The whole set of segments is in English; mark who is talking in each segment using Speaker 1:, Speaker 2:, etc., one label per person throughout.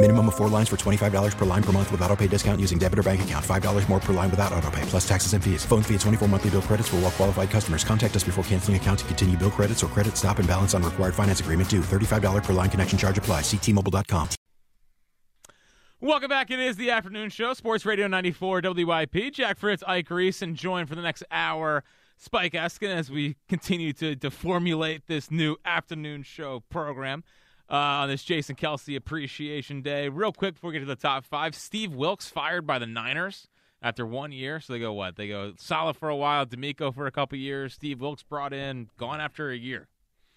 Speaker 1: Minimum of four lines for $25 per line per month with auto pay discount using debit or bank account. $5 more per line without auto pay, plus taxes and fees. Phone fee at 24 monthly bill credits for all well qualified customers. Contact us before canceling account to continue bill credits or credit stop and balance on required finance agreement due. $35 per line connection charge apply. Ctmobile.com.
Speaker 2: Welcome back. It is the afternoon show, Sports Radio 94 WIP. Jack Fritz, Ike Reese, and joined for the next hour, Spike Eskin, as we continue to, to formulate this new afternoon show program uh, on this Jason Kelce Appreciation Day. Real quick before we get to the top five, Steve Wilks fired by the Niners after one year. So they go what? They go solid for a while, DeMeco for a couple years, Steve Wilks brought in, gone after a year.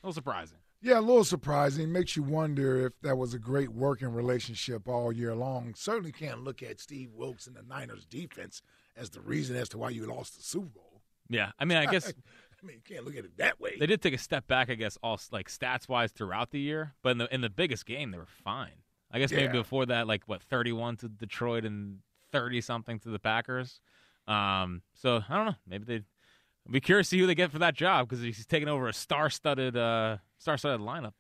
Speaker 2: A little surprising.
Speaker 3: Yeah, a little surprising. Makes you wonder if that was a great working relationship all year long. Certainly can't look at Steve Wilks and the Niners defense as the reason as to why you lost the Super Bowl.
Speaker 2: Yeah, I mean, I guess
Speaker 3: I mean, you can't look at it that way.
Speaker 2: they did take a step back. I guess all like stats wise throughout the year, but in the in the biggest game they were fine. I guess maybe before that, like what thirty one to Detroit and thirty something to the Packers. Um, so I don't know. Maybe they. I'd be curious to see who they get for that job because he's taking over a star-studded, uh, star-studded lineup.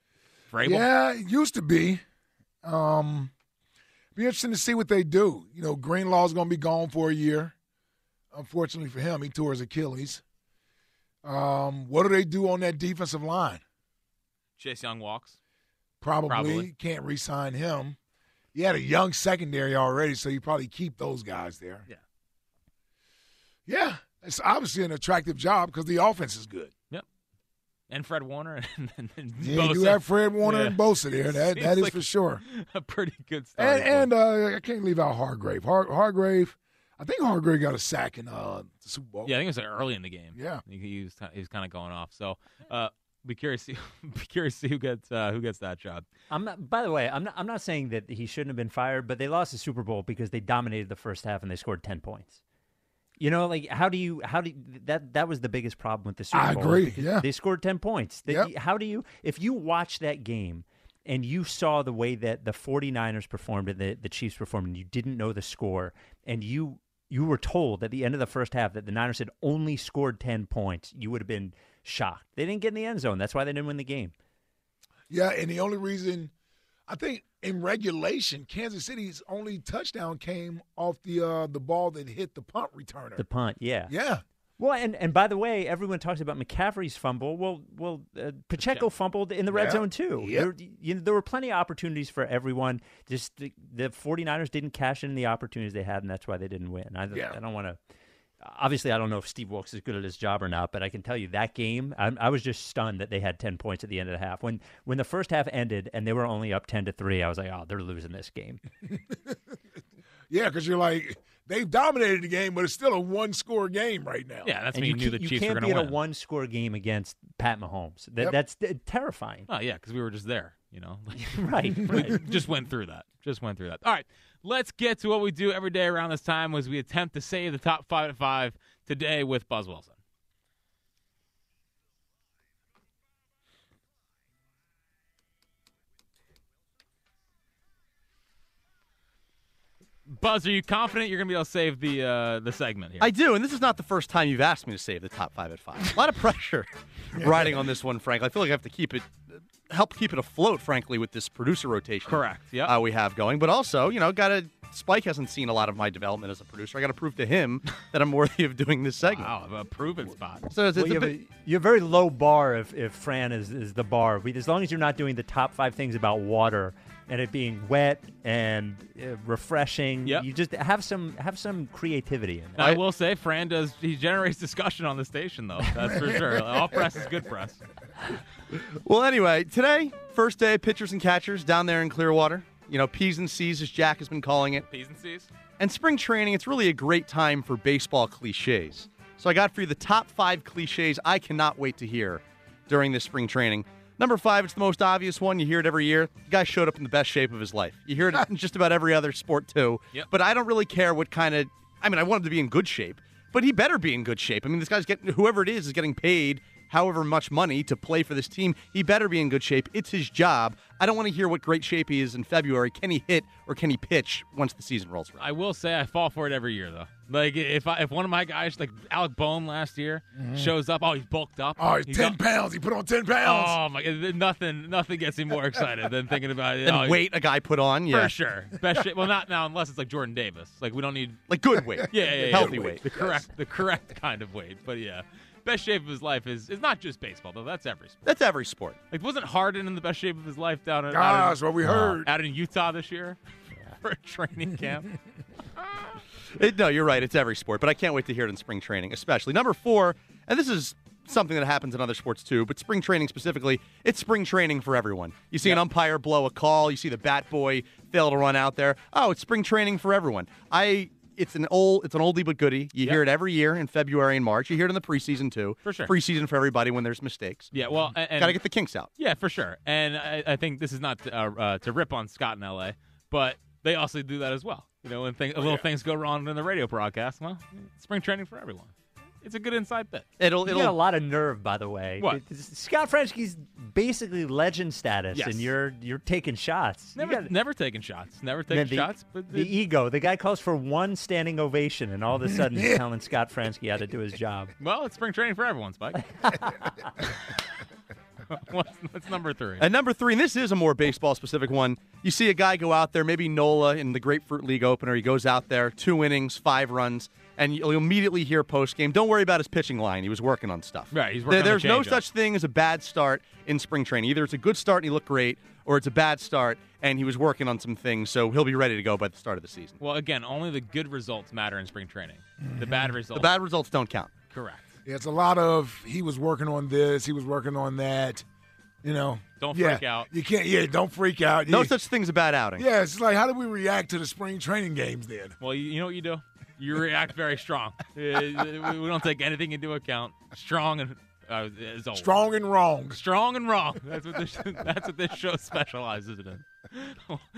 Speaker 2: Vrabel.
Speaker 3: Yeah, it used to be. Um, be interesting to see what they do. You know, Greenlaw's going to be gone for a year. Unfortunately for him, he tore his Achilles. Um, what do they do on that defensive line?
Speaker 2: Chase Young walks.
Speaker 3: Probably,
Speaker 2: Probably.
Speaker 3: can't re-sign him. You had a young secondary already, so you probably keep those guys there.
Speaker 2: Yeah.
Speaker 3: Yeah, it's obviously an attractive job because the offense is good.
Speaker 2: Yep. And Fred Warner and, and, and
Speaker 3: Yeah, you do have Fred Warner
Speaker 2: Yeah.
Speaker 3: and Bosa there. That
Speaker 2: Seems
Speaker 3: that is
Speaker 2: like
Speaker 3: for sure.
Speaker 2: A pretty good
Speaker 3: And and uh, I can't leave out Hargrave. Har- Hargrave, I think Hargrave got a sack in uh, the Super Bowl.
Speaker 2: yeah, I think it was like early in the game.
Speaker 3: Yeah.
Speaker 2: he, he was he was kind of going off. So, uh, be curious see, be curious to see who gets uh, who gets that job.
Speaker 4: I'm not. By the way, I'm not. I'm not saying that he shouldn't have been fired, but they lost the Super Bowl because they dominated the first half and they scored ten points. You know, like how do you how do you, that that was the biggest problem with the Super
Speaker 3: I
Speaker 4: Bowl.
Speaker 3: I
Speaker 4: agree,
Speaker 3: yeah.
Speaker 4: they scored ten points. They-
Speaker 3: Yep.
Speaker 4: How do you if you watch that game and you saw the way that the 49ers performed and the, the Chiefs performed and you didn't know the score and you you were told at the end of the first half that the Niners had only scored 10 points, you would have been shocked. They didn't get in the end zone. That's why they didn't win the game.
Speaker 3: Yeah, and the only reason I think in regulation, Kansas City's only touchdown came off the uh, the ball that hit the punt returner.
Speaker 4: The punt, yeah.
Speaker 3: yeah,
Speaker 4: Well, and, and by the way, everyone talks about McCaffrey's fumble. Well, well, uh, Pacheco fumbled in the red
Speaker 3: Yeah.
Speaker 4: zone too.
Speaker 3: Yep.
Speaker 4: There, you know, there were plenty of opportunities for everyone. Just the, the 49ers didn't cash in the opportunities they had, and that's why they didn't win. I,
Speaker 3: Yeah.
Speaker 4: I don't want to. Obviously, I don't know if Steve Wilks is good at his job or not, but I can tell you that game, I, I was just stunned that they had ten points at the end of the half. When when the first half ended and they were only up ten to three, I was like, oh, they're losing this game.
Speaker 3: yeah, because you're like they've dominated the game, but it's still a one score game right now.
Speaker 2: Yeah, that's
Speaker 4: and
Speaker 2: when you,
Speaker 4: you,
Speaker 2: knew
Speaker 4: can't-
Speaker 2: the
Speaker 4: you
Speaker 2: Chiefs were
Speaker 4: can't be
Speaker 2: in
Speaker 4: a one score game against Pat Mahomes. That,
Speaker 3: Yep.
Speaker 4: That's uh, terrifying.
Speaker 2: Oh yeah, because we were just there. You know,
Speaker 4: right, right.
Speaker 2: just went through that. Just went through that. All right, let's get to what we do every day around this time, Was we attempt to save the top five at five today with Buzz Wilson. Buzz, are you confident you're going to be able to save the uh, the segment here?
Speaker 5: I do, and this is not the first time you've asked me to save the top five at five. A lot of pressure riding on this one, Frank. I feel like I have to keep it help keep it afloat, frankly, with this producer rotation.
Speaker 2: Correct, yep.
Speaker 5: Uh, we have going, but also, you know, got to. Spike hasn't seen a lot of my development as a producer. I got to prove to him that I'm worthy of doing this segment.
Speaker 2: Wow, I'm a proven spot.
Speaker 5: So it's, it's
Speaker 4: Well,
Speaker 5: a
Speaker 4: you, have
Speaker 5: bit,
Speaker 4: a, you have very low bar if, if Fran is, is the bar. We, as long as you're not doing the top five things about water and it being wet and uh, refreshing,
Speaker 2: Yep.
Speaker 4: you just have some have some creativity in it.
Speaker 2: I will say, Fran does. He generates discussion on the station, though. That's for sure. All press is good press.
Speaker 5: Well, anyway, today, first day of pitchers and catchers down there in Clearwater. You know, P's and C's, as Jack has been calling it.
Speaker 2: P's and C's.
Speaker 5: And spring training, it's really a great time for baseball cliches. So I got for you the top five cliches I cannot wait to hear during this spring training. Number five, it's the most obvious one. You hear it every year. The guy showed up in the best shape of his life. You hear it in just about every other sport, too.
Speaker 2: Yep.
Speaker 5: But I don't really care what kind of. I mean, I want him to be in good shape, but he better be in good shape. I mean, this guy's getting, whoever it is, is getting paid however much money to play for this team. He better be in good shape. It's his job. I don't want to hear what great shape he is in February. Can he hit or can he pitch once the season rolls around?
Speaker 2: I will say I fall for it every year though. Like if I, if one of my guys like Alec Bohm last year mm-hmm. shows up, oh he's bulked up.
Speaker 3: Oh, he's, 10
Speaker 2: up-
Speaker 3: pounds. He put on 10 pounds.
Speaker 2: Oh my! Nothing, nothing gets me more excited than thinking about it.
Speaker 5: And
Speaker 2: Oh,
Speaker 5: weight a guy put on, yeah.
Speaker 2: for sure. Best shape. Well, not now unless it's like Jordan Davis. Like we don't need
Speaker 5: Like good weight.
Speaker 2: yeah, yeah, yeah,
Speaker 5: Healthy
Speaker 2: yeah.
Speaker 5: weight.
Speaker 2: The correct, the correct kind of weight. But yeah, best shape of his life is is not just baseball though. That's every sport.
Speaker 5: That's every sport.
Speaker 2: Like wasn't Harden in the best shape of his life down at
Speaker 3: Ah, that's what we heard.
Speaker 2: out in Utah this year for a training camp?
Speaker 5: It- no, you're right. It's every sport, but I can't wait to hear it in spring training, especially. Number four, and this is something that happens in other sports too, but spring training specifically, it's spring training for everyone. You see an umpire blow a call, you see the bat boy fail to run out there. Oh, it's spring training for everyone. I. It's an old, it's an oldie but goodie. You hear it every year in February and March. You hear it in the preseason too.
Speaker 2: For sure.
Speaker 5: Preseason for everybody when there's mistakes.
Speaker 2: Yeah, well, and,
Speaker 5: Got to get the kinks out.
Speaker 2: Yeah, for sure. And I, I think this is not to, uh, uh, to rip on Scott in L.A., but they also do that as well. You know, when thing, little things go wrong in the radio broadcast, well, spring training for everyone. It's a good inside bit.
Speaker 5: It'll,
Speaker 4: You
Speaker 5: it'll.
Speaker 4: got a lot of nerve, by the way.
Speaker 2: What?
Speaker 4: It- Scott Franzke's basically legend status,
Speaker 2: Yes.
Speaker 4: and you're you're taking shots.
Speaker 2: Never,
Speaker 4: gotta-
Speaker 2: never taking shots. Never taking
Speaker 4: the,
Speaker 2: shots. But
Speaker 4: the
Speaker 2: the,
Speaker 4: ego. The guy calls for one standing ovation, and all of a sudden he's telling Scott Franzke how to do his job.
Speaker 2: well, it's spring training for everyone, Spike. what's, what's number three?
Speaker 5: And number three, and this is a more baseball specific one. You see a guy go out there, maybe Nola in the Grapefruit League opener. He goes out there, two innings, five runs, and you'll immediately hear post game. Don't worry about his pitching line. He was working on stuff.
Speaker 2: Right, he's
Speaker 5: There-
Speaker 2: working on the
Speaker 5: There's no such thing as a bad start in spring training. Either it's a good start and he looked great, or it's a bad start and he was working on some things. So he'll be ready to go by the start of the season.
Speaker 2: well, again, only the good results matter in spring training. The bad mhm. results.
Speaker 5: The bad results don't count.
Speaker 2: Correct.
Speaker 3: Yeah, it's a lot of he was working on this, he was working on that. You know,
Speaker 2: Don't
Speaker 3: yeah,
Speaker 2: freak out.
Speaker 3: You can't. Yeah, don't freak out.
Speaker 5: No
Speaker 3: yeah,
Speaker 5: such thing as a bad outing.
Speaker 3: yeah, it's like how do we react to the spring training games then?
Speaker 2: Well, you, you know what you do? You react very strong. We we don't take anything into account. Strong and uh, is always.
Speaker 3: Strong and wrong.
Speaker 2: Strong and wrong. That's what this. That's what this show specializes in.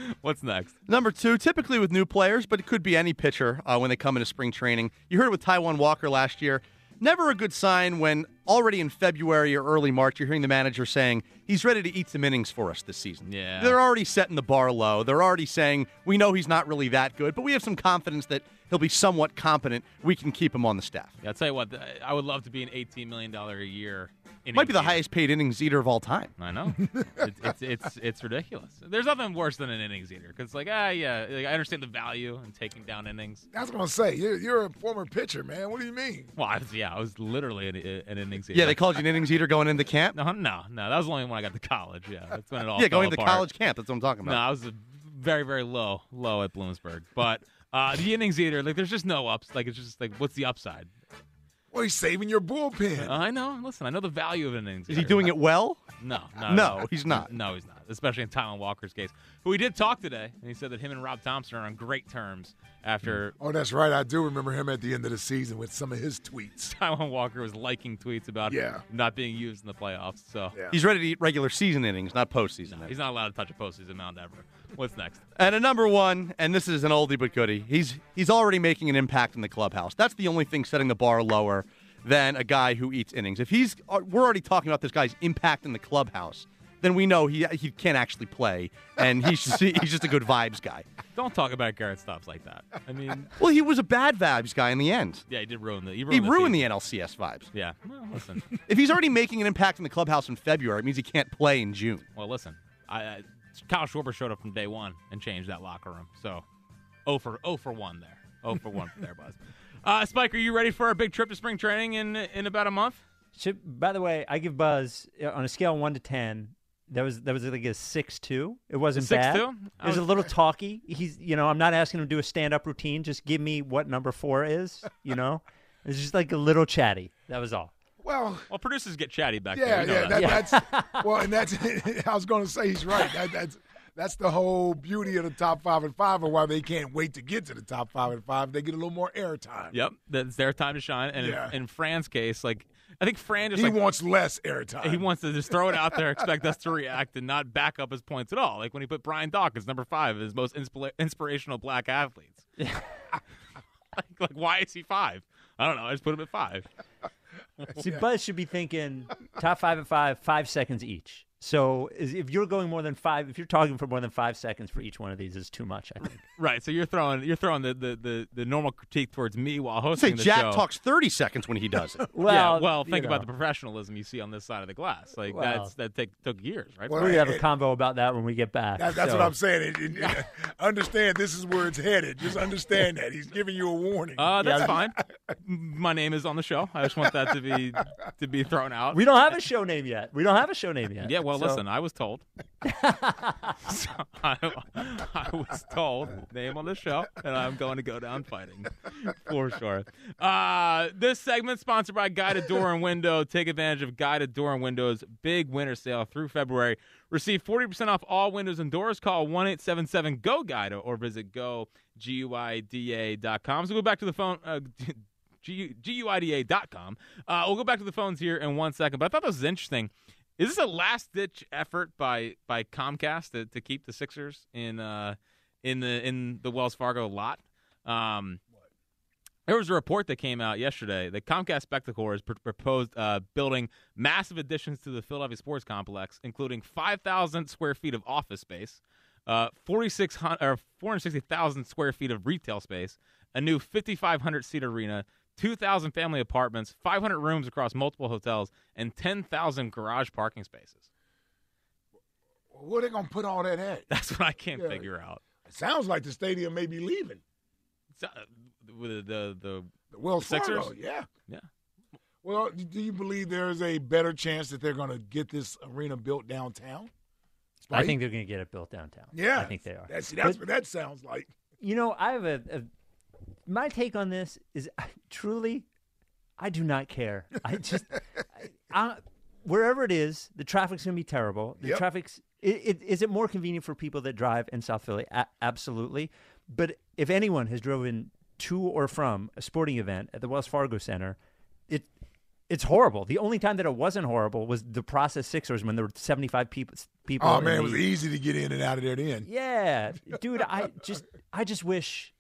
Speaker 2: What's next?
Speaker 5: Number two, typically with new players, but it could be any pitcher uh, when they come into spring training. You heard it with Taijuan Walker last year. Never a good sign when already in February or early March you're hearing the manager saying he's ready to eat some innings for us this season.
Speaker 2: Yeah.
Speaker 5: They're already setting the bar low. They're already saying we know he's not really that good, but we have some confidence that he'll be somewhat competent. We can keep him on the staff.
Speaker 2: Yeah, I'll tell you what. I would love to be an eighteen million dollar a year.
Speaker 5: Might be the
Speaker 2: eater.
Speaker 5: highest paid innings eater of all time.
Speaker 2: I know. it's, it's it's it's ridiculous. There's nothing worse than an innings eater because, like, ah, yeah, like, I understand the value in taking down innings.
Speaker 3: That's what I'm gonna say. You're, you're a former pitcher, man. What do you mean?
Speaker 2: Well, I was, yeah, I was literally an, an innings eater.
Speaker 5: Yeah, they called you an innings eater going into camp.
Speaker 2: No, no, no. That was the only when I got to college. Yeah, that's when it all.
Speaker 5: Yeah, going
Speaker 2: fell
Speaker 5: into college camp. That's what I'm talking about.
Speaker 2: No,
Speaker 5: about.
Speaker 2: I was very, very low, low at Bloomsburg. But uh, the innings eater, like, there's just no ups. Like, it's just like, what's the upside?
Speaker 3: Well, he's saving your bullpen.
Speaker 2: I know. Listen, I know the value of an innings.
Speaker 5: Is he doing it well?
Speaker 2: No, no,
Speaker 5: No, he's not.
Speaker 2: No, he's not. Especially in Taijuan Walker's case, who we did talk today, and he said that him and Rob Thompson are on great terms after
Speaker 3: Oh, that's right. I do remember him at the end of the season with some of his tweets.
Speaker 2: Taijuan Walker was liking tweets about
Speaker 3: Yeah.
Speaker 2: not being used in the playoffs. So
Speaker 3: Yeah.
Speaker 5: He's ready to eat regular season innings, not postseason
Speaker 2: no,
Speaker 5: innings.
Speaker 2: he's not allowed to touch a postseason mound ever. What's next?
Speaker 5: And a number one, and this is an oldie but goodie. He's he's already making an impact in the clubhouse. That's the only thing setting the bar lower than a guy who eats innings. If he's, uh, we're already talking about this guy's impact in the clubhouse. then we know he he can't actually play, and he's just, he's just a good vibes guy.
Speaker 2: Don't talk about Garrett Stubbs like that. I mean,
Speaker 5: Well, he was a bad vibes guy in the end.
Speaker 2: yeah, he did ruin the. He
Speaker 5: He
Speaker 2: ruined,
Speaker 5: ruined
Speaker 2: the,
Speaker 5: the NLCS vibes.
Speaker 2: Yeah. Well, listen.
Speaker 5: If he's already making an impact in the clubhouse in February, it means he can't play in June.
Speaker 2: well, listen. I, I Kyle Schwarber showed up from day one and changed that locker room. So, oh for oh for one there. Oh for one there, Buzz. Uh, Spike, are you ready for our big trip to spring training in in about a month?
Speaker 4: Should, by the way, I give Buzz uh, on a scale of one to ten. That was that was like a six two. It wasn't
Speaker 2: Six
Speaker 4: bad.
Speaker 2: two?
Speaker 4: It was a little talky. He's you know I'm not asking him to do a stand up routine. Just give me what number four is. You know, it's just like a little chatty. That was all.
Speaker 3: Well,
Speaker 2: Well, producers get chatty back
Speaker 3: yeah,
Speaker 2: there. We know
Speaker 3: yeah,
Speaker 2: that.
Speaker 3: that, that's well, and that's. I was going to say he's right. That, that's that's the whole beauty of the top five and five, and why they can't wait to get to the top five and five. They get a little more airtime.
Speaker 2: Yep, that's their time to shine. And
Speaker 3: Yeah.
Speaker 2: in, in Fran's case, like I think Fran just
Speaker 3: He
Speaker 2: like
Speaker 3: wants less airtime.
Speaker 2: he wants to just throw it out there, expect us to react, and not back up his points at all. Like when he put Brian Dawkins number five as his most inspira- inspirational black athletes. like, like, why is he five? I don't know. I just put him at five.
Speaker 4: See, Buzz should be thinking top five and five, five seconds each. So if you're going more than five, if you're talking for more than five seconds for each one of these, is too much. I think.
Speaker 2: Right. So you're throwing you're throwing the, the, the, the normal critique towards me while
Speaker 5: Say
Speaker 2: hosting the
Speaker 5: Jack
Speaker 2: show.
Speaker 5: talks 30 seconds when he does it.
Speaker 4: Well,
Speaker 2: yeah, well,
Speaker 4: you
Speaker 2: think about
Speaker 4: know.
Speaker 2: the professionalism you see on this side of the glass. Like
Speaker 4: Well.
Speaker 2: that's that take, took years, right?
Speaker 3: Well,
Speaker 4: We're have a
Speaker 3: it-
Speaker 4: convo about that when we get back.
Speaker 3: That, that's
Speaker 4: so-
Speaker 3: what I'm saying. It- it- understand this is where it's headed. Just understand that he's giving you a warning.
Speaker 2: Uh, that's
Speaker 4: Yeah.
Speaker 2: fine. My name is on the show. I just want that to be to be thrown out.
Speaker 4: We don't have a show name yet. We don't have a show name yet.
Speaker 2: Yeah, well,
Speaker 4: So-
Speaker 2: listen, I was told. so I, I was told name on the show, and I'm going to go down fighting for sure. Uh, this segment sponsored by Guida Door and Window. Take advantage of Guida Door and Window's big winter sale through February. Receive 40% off all windows and doors. Call one eight seven seven go guida or visit go guida.com. So go back to the phone. Uh, guida.com. Uh, we'll go back to the phones here in one second, but I thought this was interesting. Is this a last ditch effort by by Comcast to, to keep the Sixers in uh in the in the Wells Fargo lot? Um, there was a report that came out yesterday that Comcast Spectacor has pr- proposed uh, building massive additions to the Philadelphia sports complex, including 5,000 square feet of office space, uh, 4,600 or 460,000 square feet of retail space, a new 5,500 seat arena, 2,000 family apartments, 500 rooms across multiple hotels, and 10,000 garage parking spaces.
Speaker 3: Where are they gonna put all that at?
Speaker 2: That's what I can't
Speaker 3: Yeah.
Speaker 2: figure out.
Speaker 3: It sounds like the stadium may be leaving.
Speaker 2: Uh, with the the
Speaker 3: The Wells
Speaker 2: Sixers?
Speaker 3: Fargo, yeah.
Speaker 2: yeah.
Speaker 3: Well, do you believe there is a better chance that they're going to get this arena built downtown?
Speaker 4: I think they're going to get it built downtown.
Speaker 3: Yeah,
Speaker 4: I think they are.
Speaker 3: That's that's
Speaker 4: But-
Speaker 3: what that sounds like.
Speaker 4: You know, I have a, a my take on this is truly, I do not care. I just, I, I, wherever it is, the traffic's gonna be terrible. The
Speaker 3: Yep.
Speaker 4: traffic's. It, it, is it more convenient for people that drive in South Philly? A- absolutely. But if anyone has driven to or from a sporting event at the Wells Fargo Center, it it's horrible. The only time that it wasn't horrible was the process Sixers when there were seventy five people. People.
Speaker 3: Oh man, it was easy to get in and out of there then.
Speaker 4: yeah, dude, I just I just wish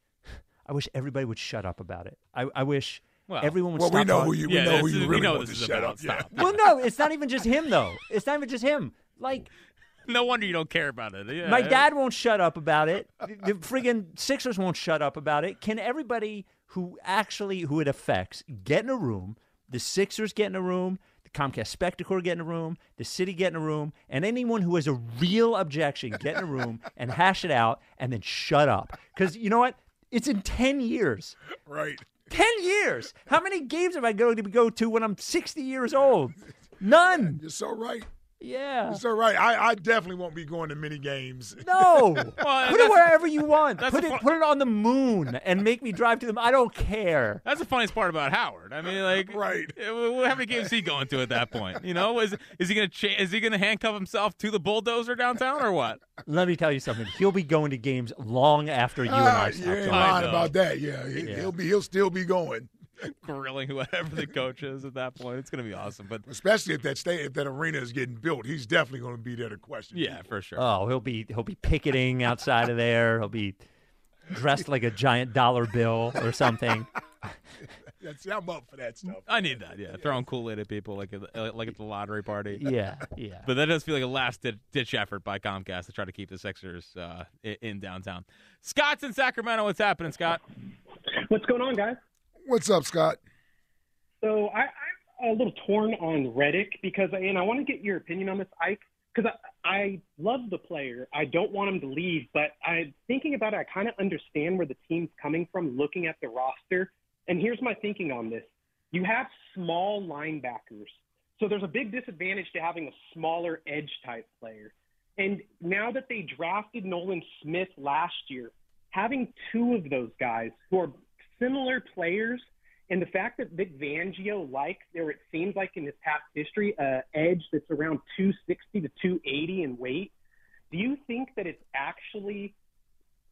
Speaker 4: I wish everybody would shut up about it. I, I wish
Speaker 2: Well-
Speaker 4: everyone would
Speaker 3: Well,
Speaker 4: stop
Speaker 3: we know
Speaker 4: talking-
Speaker 3: who you we
Speaker 2: Yeah,
Speaker 3: know who you
Speaker 2: is- we
Speaker 3: really
Speaker 2: know
Speaker 3: want
Speaker 2: this
Speaker 3: to
Speaker 2: is
Speaker 3: shut
Speaker 2: about.
Speaker 3: up. Yeah.
Speaker 4: Well, no, it's not even just him though. It's not even just him. Like
Speaker 2: No wonder you don't care about it. Yeah.
Speaker 4: my dad won't shut up about it. The friggin' Sixers won't shut up about it. Can everybody who actually who it affects get in a room? The Sixers get in a room. The Comcast Spectacor get in a room. The city get in a room, and anyone who has a real objection get in a room and hash it out, and then shut up. Because you know what? It's in ten years.
Speaker 3: Right.
Speaker 4: 10 years. How many games am I going to go to when I'm 60 years old? None.
Speaker 3: You're so right.
Speaker 4: Yeah.
Speaker 3: You're so right. I, I definitely won't be going to mini games.
Speaker 4: No.
Speaker 2: Well,
Speaker 4: put it wherever you want. Put it
Speaker 2: fun-
Speaker 4: put it on the moon and make me drive to them. I don't care.
Speaker 2: That's the funniest part about Howard. I mean, like,
Speaker 3: Right.
Speaker 2: uh, How many games is he going to at that point? You know, is is he gonna cha- is he gonna handcuff himself to the bulldozer downtown or what?
Speaker 4: Let me tell you something. He'll be going to games long after you and
Speaker 3: Ah,
Speaker 4: I
Speaker 3: you
Speaker 4: stop
Speaker 3: ain't lying about that. Yeah, he,
Speaker 4: Yeah.
Speaker 3: will be. He'll still be going,
Speaker 2: Grilling whoever the coach is at that point. It's gonna be awesome. But
Speaker 3: especially if that state, if that arena is getting built. He's definitely going to be there to question.
Speaker 2: yeah,
Speaker 3: people.
Speaker 2: for sure.
Speaker 4: Oh, he'll be he'll be picketing outside of there. He'll be dressed like a giant dollar bill or something.
Speaker 3: Yeah, see, I'm up for that stuff.
Speaker 2: I need that. Yeah, throwing Kool Aid at people like at, like at the lottery party.
Speaker 4: Yeah, yeah.
Speaker 2: But that does feel like a last ditch effort by Comcast to try to keep the Sixers uh, in downtown. Scott's in Sacramento. What's happening, Scott?
Speaker 6: What's going on, guys?
Speaker 3: What's up, Scott?
Speaker 6: So I, I'm a little torn on Reddick because, and I want to get your opinion on this, Ike, because I, I love the player. I don't want him to leave, but I'm thinking about it, I kind of understand where the team's coming from, looking at the roster. And here's my thinking on this: you have small linebackers, so there's a big disadvantage to having a smaller edge type player. And now that they drafted Nolan Smith last year, having two of those guys who are similar players and the fact that Vic Fangio likes, or it seems like in his past history, uh, edge that's around 260 to 280 in weight, do you think that it's actually,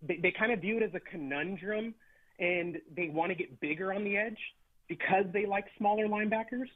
Speaker 6: they, they kind of view it as a conundrum and they want to get bigger on the edge because they like smaller linebackers?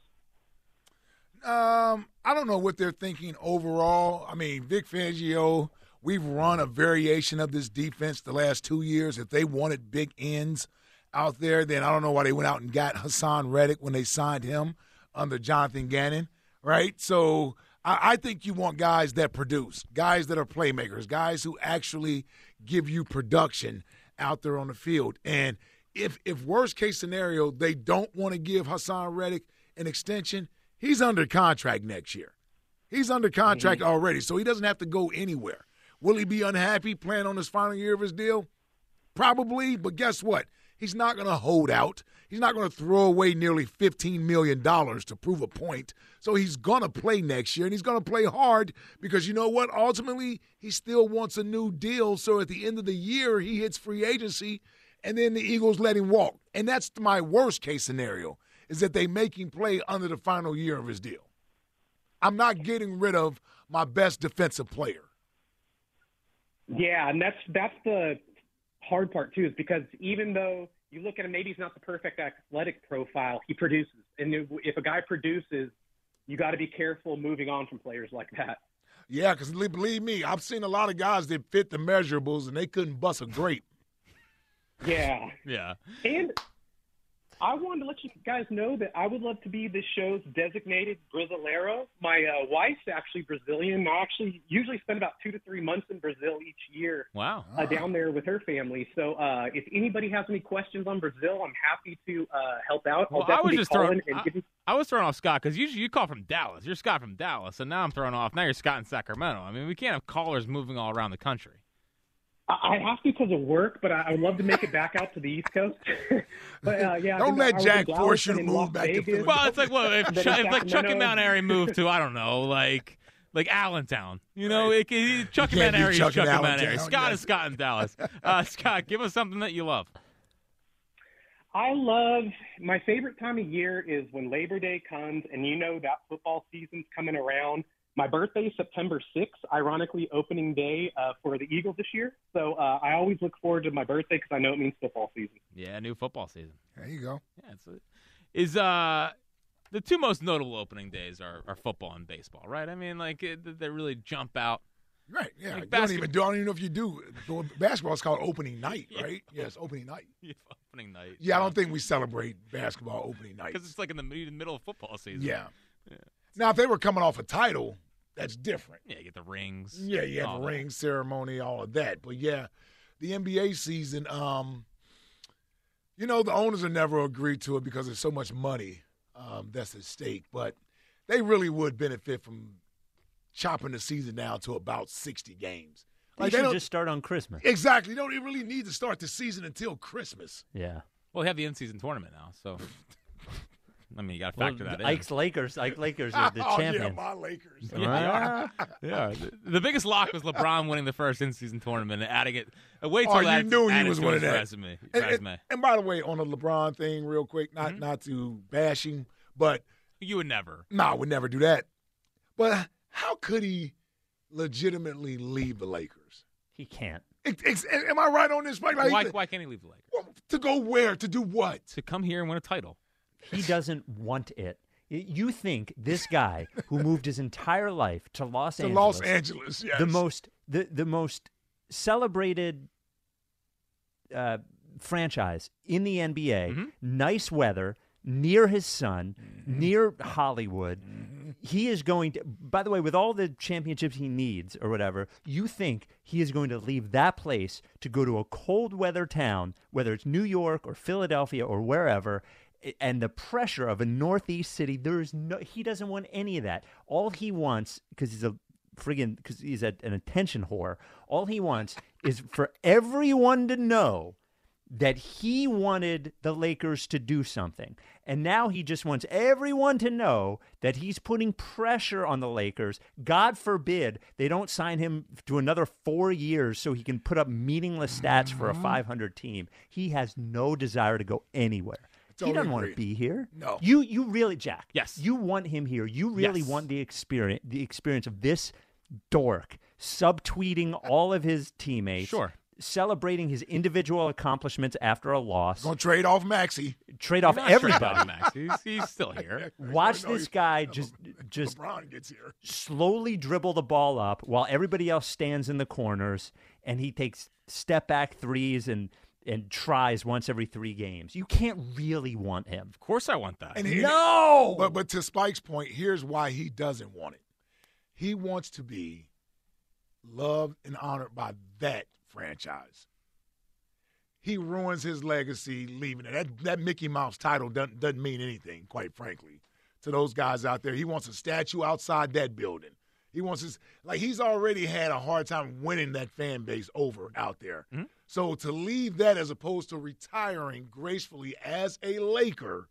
Speaker 3: Um, I don't know what they're thinking overall. I mean, Vic Fangio, we've run a variation of this defense the last two years. If they wanted big ends – out there, then I don't know why they went out and got Haason Reddick when they signed him under Jonathan Gannon, right? So I, I think you want guys that produce, guys that are playmakers, guys who actually give you production out there on the field. And if if worst case scenario they don't want to give Haason Reddick an extension, he's under contract next year. He's under contract mm-hmm. already, so he doesn't have to go anywhere. Will he be unhappy playing on his final year of his deal? Probably, but guess what? He's not going to hold out. He's not going to throw away nearly $15 million to prove a point. So he's going to play next year, and he's going to play hard because you know what? Ultimately, he still wants a new deal. So at the end of the year, he hits free agency, and then the Eagles let him walk. And that's my worst case scenario is that they make him play under the final year of his deal. I'm not getting rid of my best defensive player.
Speaker 6: Yeah, and that's that's the hard part too is because even though you look at him, maybe he's not the perfect athletic profile, he produces. And if a guy produces, you got to be careful moving on from players like that.
Speaker 3: Yeah, because believe me, I've seen a lot of guys that fit the measurables and they couldn't bust a grape.
Speaker 6: Yeah.
Speaker 2: yeah.
Speaker 6: And I wanted to let you guys know that I would love to be this show's designated Brasileiro. My uh, wife's actually Brazilian. I actually usually spend about two to three months in Brazil each year.
Speaker 2: Wow.
Speaker 6: Uh, down there with her family. So uh, if anybody has any questions on Brazil, I'm happy to uh, help out.
Speaker 2: Well, I was just throwing. I, you- I, was throwing off Scott because usually you call from Dallas. You're Scott from Dallas, and now I'm throwing off. Now you're Scott in Sacramento. I mean, we can't have callers moving all around the country.
Speaker 6: I have to because of work, but I would love to make it back out to the East Coast. but uh, yeah,
Speaker 3: don't let Jack force you to move back
Speaker 6: Vegas.
Speaker 3: to Philly.
Speaker 2: Well, it's like well, if, Ch- if like Chuck and Mount Airy moved to I don't know, like like Allentown, you know, right. it, it, Chuck and Mount Airy is Chuck and Mount Airy. Scott is Scott in Dallas. Uh, Scott, give us something that you love.
Speaker 6: I love my favorite time of year is when Labor Day comes, and you know that football season's coming around my birthday is September 6th, ironically, opening day uh, for the Eagles this year. So uh, I always look forward to my birthday because I know it means football season.
Speaker 2: Yeah, new football season.
Speaker 3: There you go.
Speaker 2: Yeah, it's a, is uh the two most notable opening days are, are football and baseball, right? I mean, like it, they really jump out.
Speaker 3: Right. Yeah. Like don't even do. I don't even know if you do. Basketball is called opening night, right? yeah. Yes, opening night.
Speaker 2: Yeah, opening night.
Speaker 3: Yeah, I don't think we celebrate basketball opening night
Speaker 2: because it's like in the middle of football season.
Speaker 3: Yeah. yeah. Now, if they were coming off a title, that's different.
Speaker 2: Yeah, you get the rings.
Speaker 3: Yeah, you have the ring ceremony, all of that. But yeah, the NBA season, um, you know, the owners have never agreed to it because there's so much money um, that's at stake. But they really would benefit from chopping the season down to about 60 games.
Speaker 4: Like they, they should just start on Christmas.
Speaker 3: Exactly. You don't even really need to start the season until Christmas.
Speaker 4: Yeah.
Speaker 2: Well, we have the in-season tournament now, so I mean, you got to factor
Speaker 4: well,
Speaker 2: that in.
Speaker 4: Ike's Lakers, Ike Lakers are the
Speaker 3: oh,
Speaker 4: champions.
Speaker 3: Yeah, my Lakers.
Speaker 2: yeah, yeah. The, the, biggest lock was LeBron winning the first in-season tournament and adding it. Uh, wait till
Speaker 3: oh, you knew he was winning that.
Speaker 2: Resume,
Speaker 3: and,
Speaker 2: resume.
Speaker 3: And, and, by the way, on the LeBron thing, real quick, not mm-hmm. not to bash him, but
Speaker 2: you would never.
Speaker 3: No, nah, I would never do that. But how could he legitimately leave the Lakers?
Speaker 4: He can't.
Speaker 3: am I right on this? Like,
Speaker 2: why, why can't he leave the Lakers?
Speaker 3: Well, to go where? To do what?
Speaker 2: To come here and win a title.
Speaker 4: He doesn't want it. You think this guy who moved his entire life to Los
Speaker 3: to
Speaker 4: Angeles,
Speaker 3: Los Angeles, yes.
Speaker 4: the most the the most celebrated uh, franchise in the NBA,
Speaker 2: mm-hmm.
Speaker 4: nice weather, near his son, near Hollywood. He is going to, by the way, with all the championships he needs or whatever, you think he is going to leave that place to go to a cold weather town, whether it's New York or Philadelphia or wherever, and the pressure of a northeast city, there is no, he doesn't want any of that. All he wants, because he's a friggin', because he's a, an attention whore, all he wants is for everyone to know that he wanted the Lakers to do something. And now he just wants everyone to know that he's putting pressure on the Lakers. God forbid they don't sign him to another four years so he can put up meaningless stats for a mm-hmm. 500 team. He has no desire to go anywhere. He doesn't want to be here.
Speaker 3: No.
Speaker 4: You you really Jack.
Speaker 2: Yes.
Speaker 4: You want him here. You really
Speaker 2: Yes.
Speaker 4: want the experience the experience of this dork subtweeting all of his teammates.
Speaker 2: Sure.
Speaker 4: Celebrating his individual accomplishments after a loss.
Speaker 3: Gonna trade off Maxey.
Speaker 4: Trade off everybody.
Speaker 2: He's, he's still here.
Speaker 4: Watch this guy just just
Speaker 3: LeBron gets here.
Speaker 4: slowly dribble the ball up while everybody else stands in the corners and he takes step back threes and and tries once every 3 games. You can't really want him.
Speaker 2: Of course, I want that.
Speaker 3: And he-
Speaker 4: No.
Speaker 3: But but to Spike's point, here's why he doesn't want it. He wants to be loved and honored by that franchise. He ruins his legacy leaving it. That that Mickey Mouse title doesn't doesn't mean anything, quite frankly, to those guys out there. He wants a statue outside that building. He wants his like he's already had a hard time winning that fan base over out there. Mm-hmm. So to leave that as opposed to retiring gracefully as a Laker,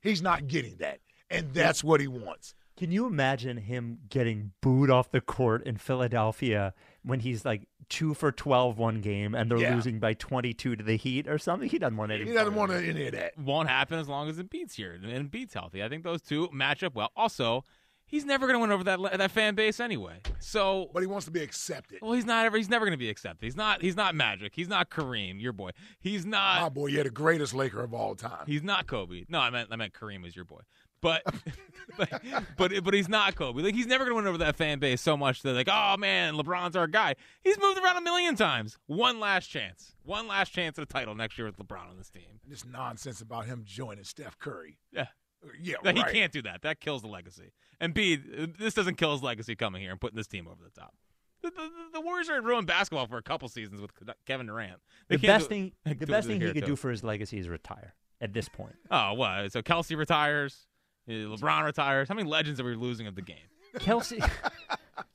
Speaker 3: he's not getting that. And that's what he wants.
Speaker 4: Can you imagine him getting booed off the court in Philadelphia when he's like 2 for 12 one game and they're
Speaker 3: Yeah.
Speaker 4: losing by 22 to the Heat or something? He doesn't want any
Speaker 3: He doesn't want
Speaker 4: of
Speaker 3: any of that.
Speaker 2: Won't happen as long as Embiid's here and Embiid's healthy. I think those two match up well. Also, he's never going to win over that that fan base anyway. So,
Speaker 3: But he wants to be accepted.
Speaker 2: well, he's not ever. He's never going to be accepted. He's not. He's not Magic. He's not Kareem, your boy. He's not.
Speaker 3: My boy, you're the greatest Laker of all time.
Speaker 2: He's not Kobe. No, I meant I meant Kareem was your boy. But but but, but he's not Kobe. Like he's never gonna win over that fan base so much that like, oh man, LeBron's our guy. He's moved around a million times. One last chance. One last chance at a title next year with LeBron on this team.
Speaker 3: And this nonsense about him joining Steph Curry.
Speaker 2: Yeah.
Speaker 3: Yeah,
Speaker 2: That
Speaker 3: right.
Speaker 2: He can't do that. That kills the legacy. And B, this doesn't kill his legacy coming here and putting this team over the top. The, the, the Warriors are ruined basketball for a couple seasons with Kevin Durant. They
Speaker 4: The best
Speaker 2: do-
Speaker 4: thing the best thing he could
Speaker 2: too.
Speaker 4: do for his legacy is retire at this point.
Speaker 2: Oh, what? So Kelce retires. uh, LeBron retires. How many legends are we losing of the game?
Speaker 4: Kelce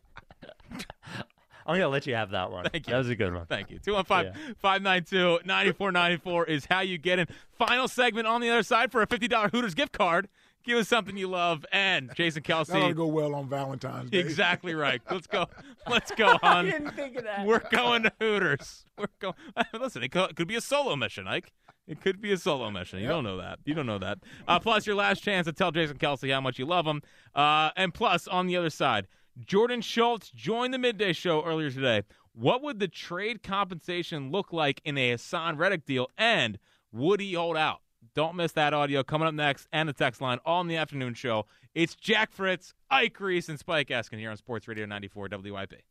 Speaker 4: I'm going to let you have that one.
Speaker 2: Thank you.
Speaker 4: That was a good one.
Speaker 2: Thank you. 215 592 9494 is how you get in. Final segment on the other side for a $50 Hooters gift card. Give us something you love. And Jason Kelce.
Speaker 3: That ought to
Speaker 2: Kelce.
Speaker 3: go well on Valentine's Day.
Speaker 2: Exactly right. Let's go. Let's go, hon.
Speaker 4: didn't think of that.
Speaker 2: We're going to Hooters. We're going. Listen, it could, be a solo mission, Ike. It could be a solo mission. You don't know that. You don't know that. Uh, plus, your last chance to tell Jason Kelce how much you love him. Uh, and plus, on the other side, Jordan Schultz joined the midday show earlier today. What would the trade compensation look like in a Haason Reddick deal? And would he hold out? Don't miss that audio coming up next and the text line all in the afternoon show. It's Jack Fritz, Ike Reese, and Spike Eskin here on Sports Radio 94 WIP.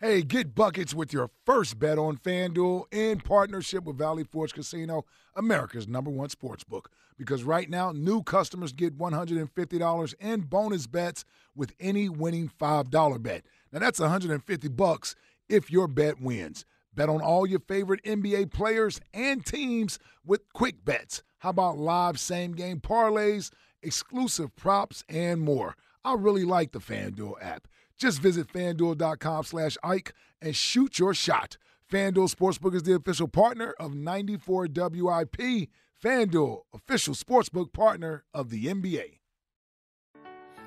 Speaker 3: Hey, get buckets with your first bet on FanDuel in partnership with Valley Forge Casino, America's number one sports book. Because right now, new customers get $150 in bonus bets with any winning $5 bet. Now that's 150 bucks if your bet wins. Bet on all your favorite NBA players and teams with quick bets. How about live same game parlays, exclusive props, and more? I really like the FanDuel app. Just visit fanduel.com slash Ike and shoot your shot. FanDuel Sportsbook is the official partner of 94 WIP. FanDuel, official sportsbook partner of the NBA.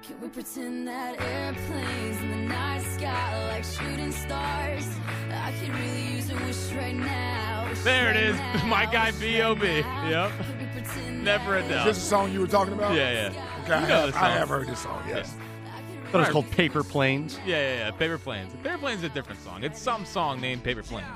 Speaker 7: Can we pretend that airplanes in the night sky like shooting stars? I could really use a wish right now. wish
Speaker 2: There it
Speaker 7: right
Speaker 2: is.
Speaker 7: now,
Speaker 2: My guy B.O.B..
Speaker 7: right.
Speaker 2: Yep.
Speaker 7: Could we pretend
Speaker 2: Never a
Speaker 7: that
Speaker 2: doubt.
Speaker 3: Is this the song you were talking about?
Speaker 2: Yeah, yeah.
Speaker 3: Okay, I,
Speaker 2: You know
Speaker 3: have, I have heard this song, yes.
Speaker 5: Thought it was called Paper Planes.
Speaker 2: Yeah, yeah, yeah. Paper Planes. Paper Planes is a different song. It's some song named Paper Planes.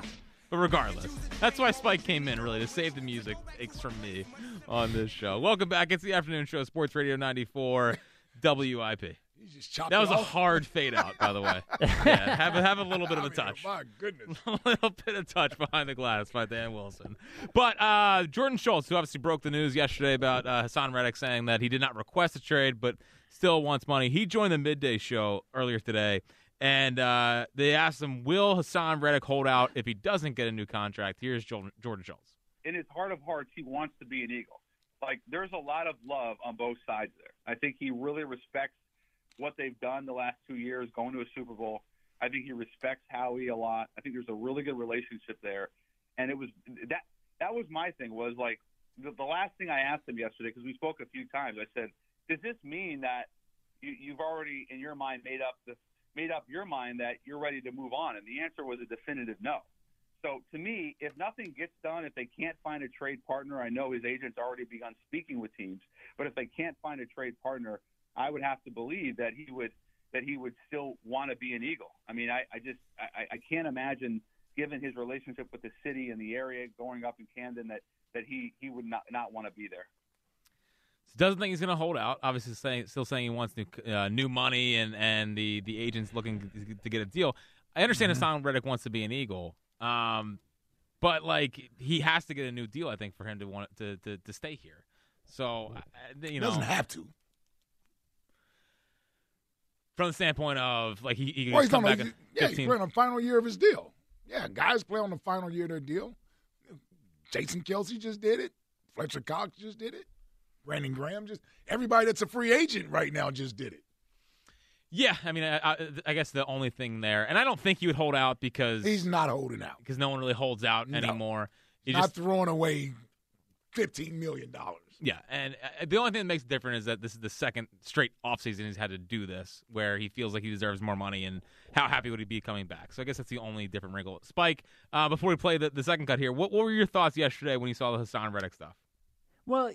Speaker 2: But regardless, that's why Spike came in, really, to save the music takes from me on this show. Welcome back. It's the afternoon show, Sports Radio 94 WIP.
Speaker 3: He just chopped
Speaker 2: That
Speaker 3: it
Speaker 2: was a hard fade out, by the way. yeah, have, a- have a little bit of a
Speaker 3: I mean,
Speaker 2: touch.
Speaker 3: My goodness.
Speaker 2: a little bit of touch behind the glass by Dan Wilson. But uh, Jordan Schultz, who obviously broke the news yesterday about uh, Haason Reddick saying that he did not request a trade, but still wants money. He joined the midday show earlier today, and uh, they asked him, "Will Haason Reddick hold out if he doesn't get a new contract?" Here's Jordan, Jordan Schultz.
Speaker 8: in his heart of hearts, he wants to be an Eagle. Like there's a lot of love on both sides there. I think he really respects what they've done the last two years, going to a Super Bowl. I think he respects Howie a lot. I think there's a really good relationship there, and it was that that was my thing was like the, the last thing I asked him yesterday because we spoke a few times. I said, "Does this mean that you, you've already in your mind made up the made up your mind that you're ready to move on?" And the answer was a definitive no. So to me, if nothing gets done, if they can't find a trade partner, I know his agent's already begun speaking with teams, but if they can't find a trade partner, I would have to believe that he would that he would still want to be an Eagle. I mean, I, I just I, I can't imagine, given his relationship with the city and the area, growing up in Camden, that that he he would not not want to be there.
Speaker 2: Doesn't think he's going to hold out. Obviously, saying, still saying he wants new uh, new money, and and the the agent's looking to get a deal. I understand
Speaker 3: Mm-hmm.
Speaker 2: Haason Reddick wants to be an Eagle, um, but like he has to get a new deal. I think for him to want to to, to stay here. So you
Speaker 3: He
Speaker 2: know,
Speaker 3: doesn't have to.
Speaker 2: From the standpoint of like he, he
Speaker 3: Well, he's
Speaker 2: come back at
Speaker 3: yeah, he's
Speaker 2: 15.
Speaker 3: playing on the final year of his deal. Yeah, guys play on the final year of their deal. Jason Kelce just did it. Fletcher Cox just did it. Brandon Graham just. Everybody that's a free agent right now just did it.
Speaker 2: Yeah, I mean, I, I, I guess the only thing there, and I don't think he would hold out because
Speaker 3: He's not holding out.
Speaker 2: because no one really holds out
Speaker 3: No.
Speaker 2: anymore. He's
Speaker 3: not
Speaker 2: just
Speaker 3: throwing away fifteen million dollars.
Speaker 2: Yeah, and uh, the only thing that makes it different is that this is the second straight offseason he's had to do this, where he feels like he deserves more money, and how happy would he be coming back? So I guess that's the only different wrinkle. Spike, uh, before we play the, the second cut here, what, what were your thoughts yesterday when you saw the Haason Reddick stuff?
Speaker 4: Well,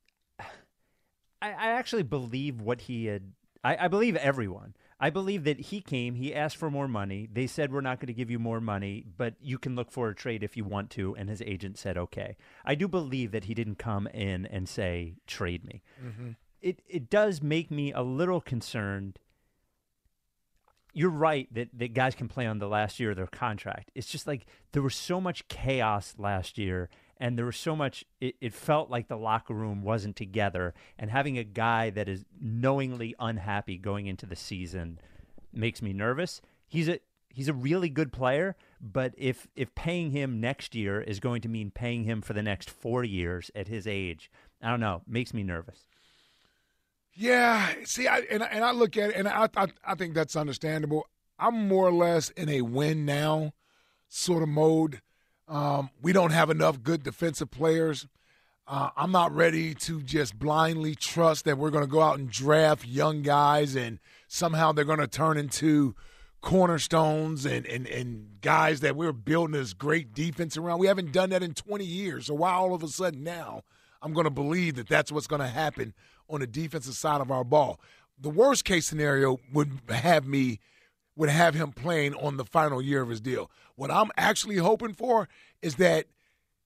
Speaker 4: I, I actually believe what he had. I, I believe everyone. I believe that he came, he asked for more money. They said, We're not going to give you more money, but you can look for a trade if you want to. And his agent said, Okay. I do believe that he didn't come in and say, Trade me.
Speaker 3: Mm-hmm.
Speaker 4: It, it does make me a little concerned. You're right that, that guys can play on the last year of their contract. It's just like there was so much chaos last year, and there was so much, it, it felt like the locker room wasn't together. And having a guy that is knowingly unhappy going into the season makes me nervous. He's a he's a really good player, but if if paying him next year is going to mean paying him for the next four years at his age, I don't know, makes me nervous.
Speaker 3: Yeah, see, I and, and I look at it, and I, I I think that's understandable. I'm more or less in a win now sort of mode. Um, we don't have enough good defensive players. Uh, I'm not ready to just blindly trust that we're going to go out and draft young guys and somehow they're going to turn into cornerstones and, and, and guys that we're building this great defense around. We haven't done that in 20 years. So why all of a sudden now I'm going to believe that that's what's going to happen on the defensive side of our ball? The worst case scenario would have me would have him playing on the final year of his deal. What I'm actually hoping for is that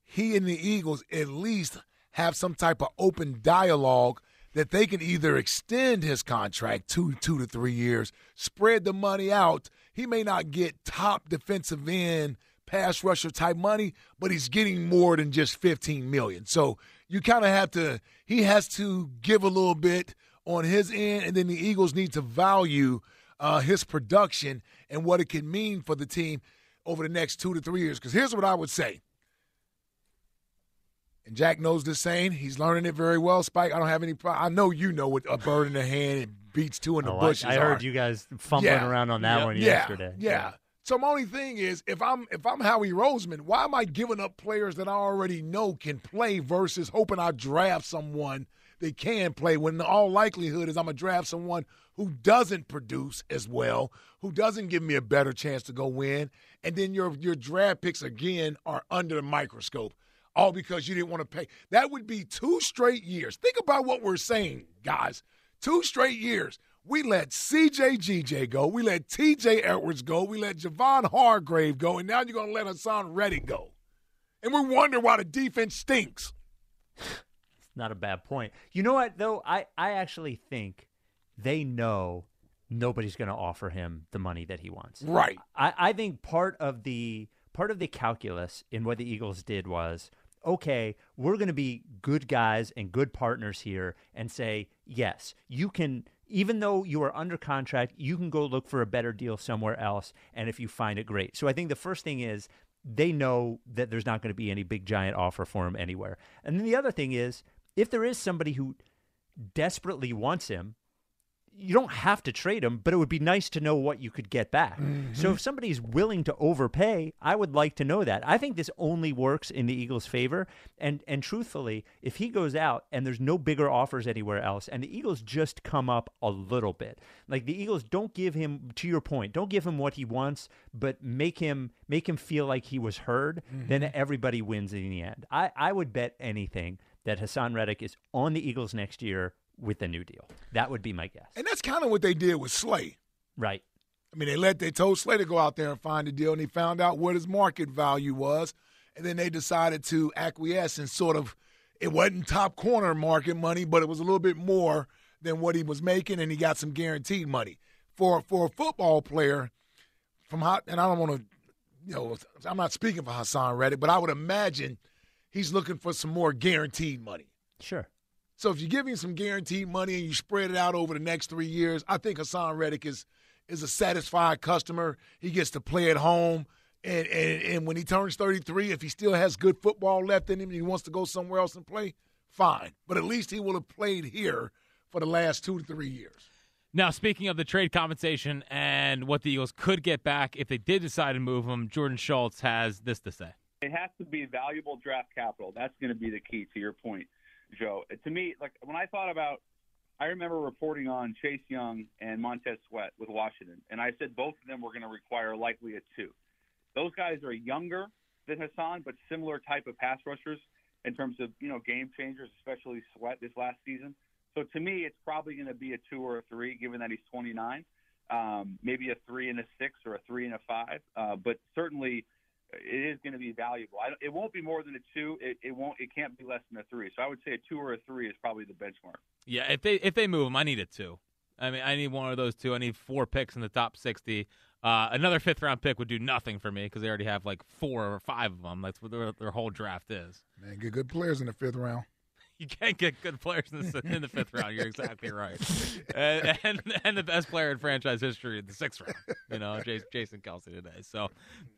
Speaker 3: he and the Eagles at least have some type of open dialogue that they can either extend his contract two two to three years, spread the money out. He may not get top defensive end pass rusher type money, but he's getting more than just 15 million. So you kind of have to he has to give a little bit on his end and then the Eagles need to value uh, his production and what it can mean for the team over the next 2 to 3 years cuz here's what I would say. And Jack knows this saying. He's learning it very well. Spike, I don't have any problem. I know you know what a bird in the hand and beats two in the
Speaker 4: Oh, I-
Speaker 3: bushes
Speaker 4: I, heard
Speaker 3: are.
Speaker 4: you guys fumbling
Speaker 3: Yeah.
Speaker 4: around on that
Speaker 3: Yeah.
Speaker 4: one
Speaker 3: yeah.
Speaker 4: yesterday.
Speaker 3: Yeah. So my only thing is, if I'm if I'm Howie Roseman, why am I giving up players that I already know can play versus hoping I draft someone that can play? When in all likelihood is I'm gonna draft someone who doesn't produce as well, who doesn't give me a better chance to go win, and then your your draft picks again are under the microscope. All because you didn't want to pay. That would be two straight years. Think about what we're saying, guys. Two straight years. We let CJ GJ go. We let TJ Edwards go. We let Javon Hargrave go. And now you're going to let Haason Reddick go. And we wonder why the defense stinks.
Speaker 4: It's not a bad point. You know what though? I I actually think they know nobody's going to offer him the money that he wants.
Speaker 3: Right.
Speaker 4: I, I think part of the part of the calculus in what the Eagles did was okay, we're going to be good guys and good partners here and say, yes, you can, even though you are under contract, you can go look for a better deal somewhere else. And if you find it, great. So I think the first thing is they know that there's not going to be any big giant offer for him anywhere. And then the other thing is, if there is somebody who desperately wants him, you don't have to trade him, but it would be nice to know what you could get back. Mm-hmm. So if somebody's willing to overpay, I would like to know that. I think this only works in the Eagles' favor. And and truthfully, if he goes out and there's no bigger offers anywhere else, and the Eagles just come up a little bit, like the Eagles don't give him, to your point, don't give him what he wants, but make him make him feel like he was heard. Then mm-hmm. everybody wins in the end. I I would bet anything that Haason Reddick is on the Eagles next year with a new deal. That would be my guess.
Speaker 3: And that's kind of what they did with Slay.
Speaker 4: Right.
Speaker 3: I mean, they let they told Slay to go out there and find a deal, and he found out what his market value was, and then they decided to acquiesce and sort of. It wasn't top corner market money, but it was a little bit more than what he was making, and he got some guaranteed money for for a football player. From hot. and I don't want to, you know, I'm not speaking for Haason Reddick, but I would imagine he's looking for some more guaranteed money.
Speaker 4: Sure.
Speaker 3: So if you give him some guaranteed money and you spread it out over the next three years, I think Haason Reddick is is a satisfied customer. He gets to play at home. And, and and when he turns 33, if he still has good football left in him and he wants to go somewhere else and play, fine. But at least he will have played here for the last two to three years.
Speaker 2: Now, speaking of the trade compensation and what the Eagles could get back if they did decide to move him, Jordan Schultz has this to say.
Speaker 8: It has to be valuable draft capital. That's going to be the key to your point, Joe. To me, like when I thought about, I remember reporting on Chase Young and Montez Sweat with Washington, and I said both of them were going to require likely a two. Those guys are younger than Haason, but similar type of pass rushers in terms of you know game changers, especially Sweat this last season. So to me, it's probably going to be a two or a three, given that he's 29. Um, maybe a three and a six or a three and a five, uh, but certainly it is going to be valuable. I, it won't be more than a two. It, it won't. It can't be less than a three. So I would say a two or a three is probably the benchmark.
Speaker 2: Yeah, if they if they move him, I need a two. I mean, I need one of those two. I need four picks in the top sixty. Uh, another fifth round pick would do nothing for me because they already have like four or five of them. That's what their, their whole draft is.
Speaker 3: Man, get good players in the fifth round.
Speaker 2: You can't get good players in the, in the fifth round. You're exactly right. And, and and the best player in franchise history in the sixth round. You know, Jason, Jason Kelce today. So,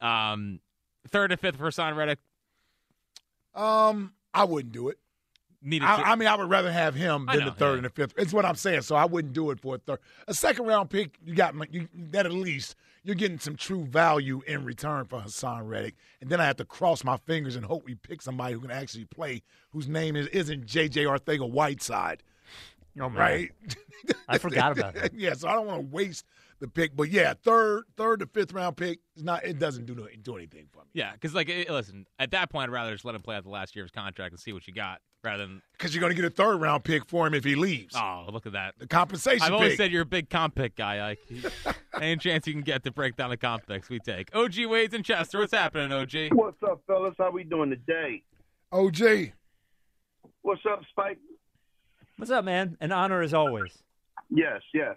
Speaker 2: um, third and fifth for Haason Reddick.
Speaker 3: Um, I wouldn't do it.
Speaker 2: Needed
Speaker 3: I,
Speaker 2: to-
Speaker 3: I mean, I would rather have him than
Speaker 2: know,
Speaker 3: the third
Speaker 2: yeah.
Speaker 3: and the fifth. It's what I'm saying. So I wouldn't do it for a third. A second round pick, you got you, that at least you're getting some true value in return for Haason Reddick. And then I have to cross my fingers and hope we pick somebody who can actually play, whose name is isn't J.J. Arcega-Whiteside.
Speaker 4: Oh, man.
Speaker 3: right?
Speaker 4: I forgot about that.
Speaker 3: yeah, so I don't want to waste the pick. But yeah, third, third to fifth round pick is not. It doesn't do no- do anything for me
Speaker 2: Yeah, because like, listen, at that point, I'd rather just let him play out the last year of his contract and see what you got, rather than
Speaker 3: because you're going to get a third round pick for him if he leaves.
Speaker 2: oh, look at that.
Speaker 3: The compensation.
Speaker 2: I've always
Speaker 3: pick.
Speaker 2: said you're a big comp pick guy, Ike. Any chance you can get to break down the comp picks, we take. OG Wade's in Chester. What's happening, OG?
Speaker 9: What's up, fellas? How we doing today?
Speaker 3: OG.
Speaker 9: What's up, Spike?
Speaker 4: What's up, man? An honor as always.
Speaker 9: Yes, yes.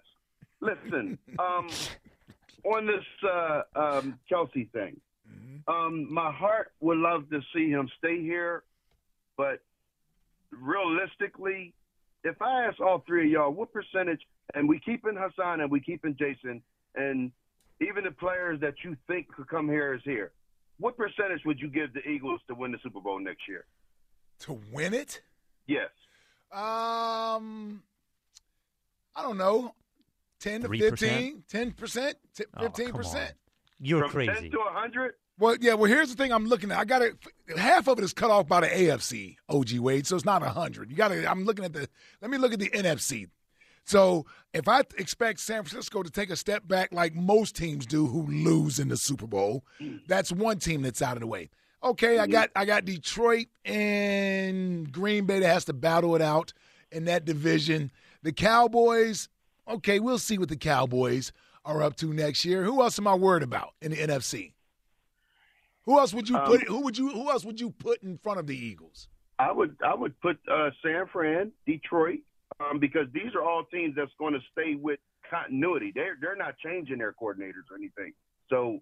Speaker 9: Listen, um, on this uh, um, Kelce thing, um, my heart would love to see him stay here, but realistically, if I ask all three of y'all, what percentage, and we keeping Haason and we keeping Jason, and even the players that you think could come here is here, what percentage would you give the Eagles to win the Super Bowl next year?
Speaker 3: to win it.
Speaker 9: Yes.
Speaker 3: Um, I don't know, ten to
Speaker 4: 3%?
Speaker 3: 15, 10 percent,
Speaker 4: Oh,
Speaker 3: fifteen
Speaker 4: come on.
Speaker 3: percent.
Speaker 4: You're
Speaker 9: From
Speaker 4: crazy.
Speaker 9: 10 to 100?
Speaker 3: Well, yeah. Well, here's the thing. I'm looking at. I got it. Half of it is cut off by the AFC. OG Wade, so it's not hundred. You got to. I'm looking at the. Let me look at the NFC. So if I expect San Francisco to take a step back, like most teams do, who lose in the Super Bowl, that's one team that's out of the way. Okay, I mm-hmm. got I got Detroit and Green Bay that has to battle it out in that division. The Cowboys. Okay, we'll see what the Cowboys are up to next year. Who else am I worried about in the NFC? Who else would you
Speaker 9: Um,
Speaker 3: put? Who would you? Who else would you put in front of the Eagles?
Speaker 9: I would I would put uh, San Fran, Detroit, um, because these are all teams that's going to stay with continuity. They're they're not changing their coordinators or anything. So,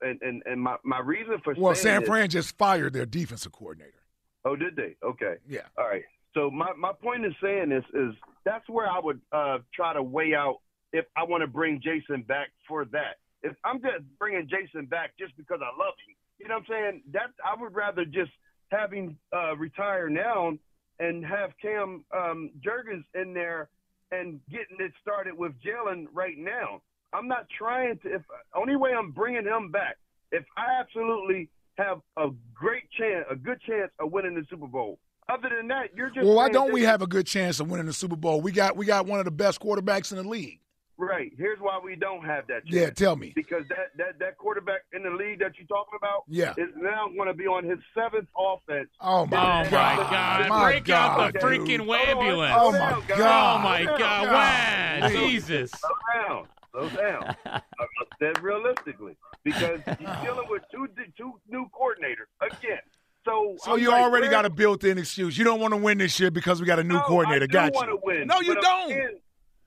Speaker 9: and and, and my, my reason for saying
Speaker 3: Well,
Speaker 9: San
Speaker 3: Fran just fired their defensive coordinator.
Speaker 9: Oh, did they? Okay.
Speaker 3: Yeah.
Speaker 9: All right. So my, my point in saying this is that's where I would uh, try to weigh out if I want to bring Jason back for that. If I'm just bringing Jason back just because I love him, you know what I'm saying? That I would rather just have him uh, retire now and have Cam um, Jurgens in there and getting it started with Jalen right now. I'm not trying to. If only way I'm bringing him back, if I absolutely have a great chance, a good chance of winning the Super Bowl. Other than that, you're just
Speaker 3: Well, why don't we have a good chance of winning the Super Bowl? We got we got one of the best quarterbacks in the league.
Speaker 9: Right. Here's why we don't have that. Chance.
Speaker 3: Yeah, tell me.
Speaker 9: Because that that that quarterback in the league that you're talking about,
Speaker 3: Yeah.
Speaker 9: is now going to be on his seventh offense.
Speaker 3: Oh my
Speaker 2: Oh,
Speaker 3: God!
Speaker 2: my God.
Speaker 3: My
Speaker 2: Break out the
Speaker 3: dude.
Speaker 2: freaking ambulance.
Speaker 3: Oh my god!
Speaker 2: Oh,
Speaker 3: God!
Speaker 2: my God. Wow. Jesus.
Speaker 9: Slow down. Slow down. Uh, uh, I said realistically, because you're dealing with two two new coordinators again. So
Speaker 3: So
Speaker 9: I'm
Speaker 3: you
Speaker 9: like,
Speaker 3: already got a built-in excuse. You don't want to win this year because we got a new
Speaker 9: No,
Speaker 3: coordinator.
Speaker 9: I do
Speaker 3: got you?
Speaker 9: win.
Speaker 3: No, you
Speaker 9: but I'm
Speaker 3: don't.
Speaker 9: saying-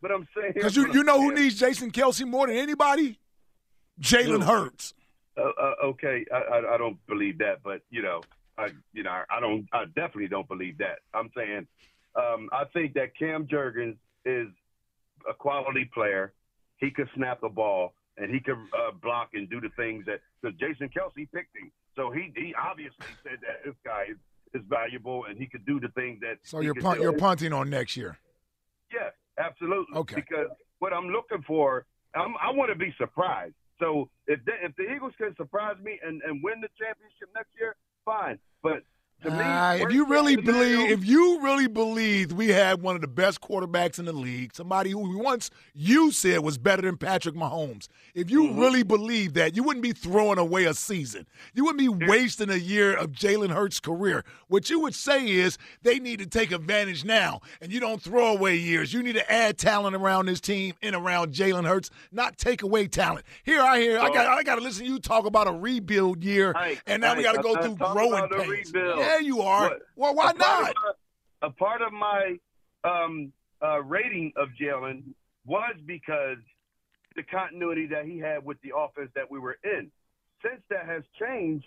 Speaker 9: but I'm saying
Speaker 3: Because you you know who needs Jason Kelce more than anybody? Jalen? Hurts.
Speaker 9: Uh, uh, okay, I, I, I don't believe that, but you know, I you know I don't I definitely don't believe that. I'm saying um, I think that Cam Jurgens is a quality player. He could snap the ball and he could uh, block and do the things that because Jason Kelce picked him, so he he obviously said that this guy is, is valuable and he could do the things that.
Speaker 3: So you're
Speaker 9: do.
Speaker 3: you're punting on next year.
Speaker 9: Yes, absolutely.
Speaker 3: Okay.
Speaker 9: Because what I'm looking for, I'm, I want to be surprised. So if the, if the Eagles can surprise me and, and win the championship next year, fine. But me,
Speaker 3: Ah, if you really believe, if you really believed we had one of the best quarterbacks in the league, somebody who once you said was better than Patrick Mahomes, if you
Speaker 9: Mm-hmm.
Speaker 3: really believe that, you wouldn't be throwing away a season. You wouldn't be wasting a year of Jalen Hurts' career. What you would say is they need to take advantage now, and you don't throw away years. You need to add talent around this team and around Jalen Hurts, not take away talent. Here I hear I got I got to listen to you talk about a rebuild year, and now we got to go through growing pains.
Speaker 9: Rebuild.
Speaker 3: Yeah, you are.
Speaker 9: But
Speaker 3: Well, why
Speaker 9: a
Speaker 3: not?
Speaker 9: my- a part of my um, uh, rating of Jalen was because the continuity that he had with the offense that we were in. Since that has changed,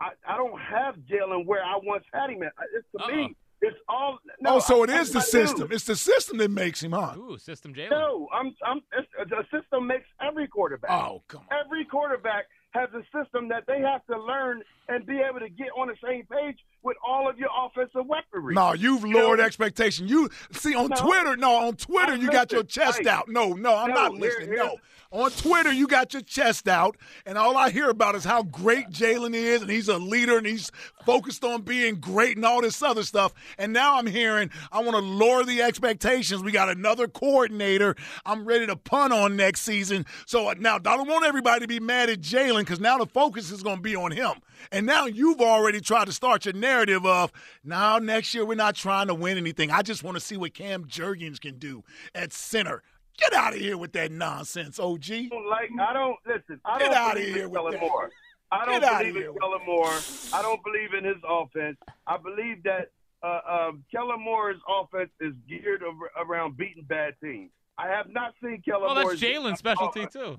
Speaker 9: I, I don't have Jalen where I once had him at. It's to me, it's all. No,
Speaker 3: oh, so
Speaker 9: I-
Speaker 3: it is
Speaker 9: I
Speaker 3: the
Speaker 9: do.
Speaker 3: system. It's the system that makes him, huh?
Speaker 2: Ooh, system Jalen.
Speaker 9: No, I'm. I'm. It's, the system makes every quarterback.
Speaker 3: Oh, come
Speaker 9: on. Every quarterback has a system that they have to learn and be able to get on the same page with all of your offensive weaponry.
Speaker 3: No, you've
Speaker 9: You
Speaker 3: lowered expectation. You see on
Speaker 9: No.
Speaker 3: Twitter. No, on Twitter
Speaker 9: I-
Speaker 3: you got your chest out. No, no, I'm
Speaker 9: No,
Speaker 3: not listening.
Speaker 9: here-
Speaker 3: no, on Twitter you got your chest out, and all I hear about is how great Jalen is, and he's a leader, and he's focused on being great, and all this other stuff. And now I'm hearing I want to lower the expectations. We got another coordinator. I'm ready to punt on next season. So uh, now I don't want everybody to be mad at Jalen because now the focus is going to be on him. And now you've already tried to start your narrative of now next year we're not trying to win anything. I just want to see what Cam Jurgens can do at center. Get out of here with that nonsense, OG.
Speaker 9: don't like. I don't listen. I
Speaker 3: Get
Speaker 9: don't
Speaker 3: outta
Speaker 9: believe
Speaker 3: here
Speaker 9: in
Speaker 3: with
Speaker 9: Kellen
Speaker 3: that.
Speaker 9: Moore. I don't
Speaker 3: Get outta
Speaker 9: believe
Speaker 3: here
Speaker 9: in
Speaker 3: with
Speaker 9: Kellen Moore. I don't believe in his offense. I believe that uh, uh, Kellen Moore's offense is geared ar- around beating bad teams. I have not seen Kellen
Speaker 2: Well, that's Jalen's specialty too.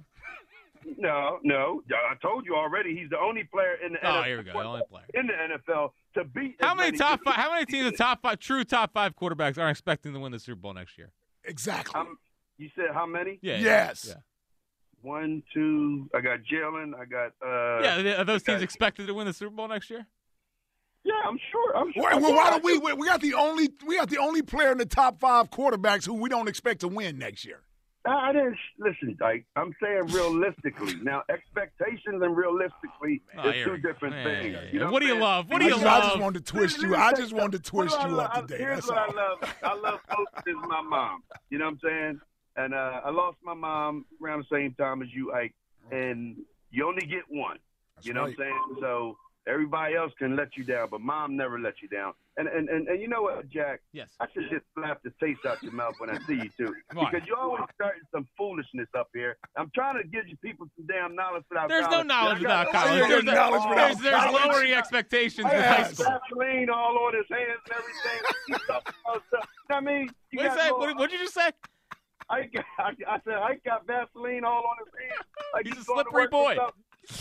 Speaker 9: No, no. I told you already. He's the only player in the
Speaker 2: Oh,
Speaker 9: NFL,
Speaker 2: here we go. The only player.
Speaker 9: in the NFL to beat.
Speaker 2: How
Speaker 9: as
Speaker 2: many top five? How many teams, the top five, true top five quarterbacks, are expecting to win the Super Bowl next year?
Speaker 3: Exactly.
Speaker 9: Um, you said how many?
Speaker 2: Yeah.
Speaker 3: Yes.
Speaker 2: Yeah.
Speaker 9: One, two. I got Jalen. I got. Uh,
Speaker 2: yeah. Are those teams
Speaker 9: got-
Speaker 2: expected to win the Super Bowl next year?
Speaker 9: Yeah, I'm sure. I'm sure.
Speaker 3: Well, well, why don't we? We we got the only we got the only player in the top five quarterbacks who we don't expect to win next year.
Speaker 9: I didn't listen, Dyke. I'm saying realistically. Now, expectations and realistically
Speaker 2: Oh,
Speaker 9: is two different
Speaker 2: Yeah,
Speaker 9: things.
Speaker 2: yeah, yeah.
Speaker 9: You know
Speaker 2: What do you
Speaker 9: saying?
Speaker 2: love? What do you
Speaker 3: just,
Speaker 2: love?
Speaker 3: I just wanted to twist you. I just wanted to twist
Speaker 9: What
Speaker 3: you
Speaker 9: love-
Speaker 3: up today.
Speaker 9: Here's
Speaker 3: That's
Speaker 9: what
Speaker 3: all.
Speaker 9: I love. I love most is my mom. You know what I'm saying? And uh, I lost my mom around the same time as you, Ike. And you only get one. you know what I'm saying? So everybody else can let you down, but mom never let you down. And and, and, and you know what, Jack?
Speaker 2: Yes.
Speaker 9: I should just slap the taste out your mouth when I see you too.
Speaker 2: Why?
Speaker 9: Because you're always starting some foolishness up here. I'm trying to give you people some damn knowledge without
Speaker 2: There's no knowledge
Speaker 9: I
Speaker 2: without college.
Speaker 3: There's
Speaker 2: There's,
Speaker 3: no knowledge
Speaker 2: there's,
Speaker 3: without
Speaker 2: there's
Speaker 3: college.
Speaker 2: lowering expectations
Speaker 9: He
Speaker 2: in high school.
Speaker 9: Vaseline all on his hands and everything. He's. I mean, you
Speaker 2: What did? What, what'd you just say?
Speaker 9: I got, I, I said I got Vaseline all on his hands. Like
Speaker 2: He's a slippery boy.
Speaker 9: stuff.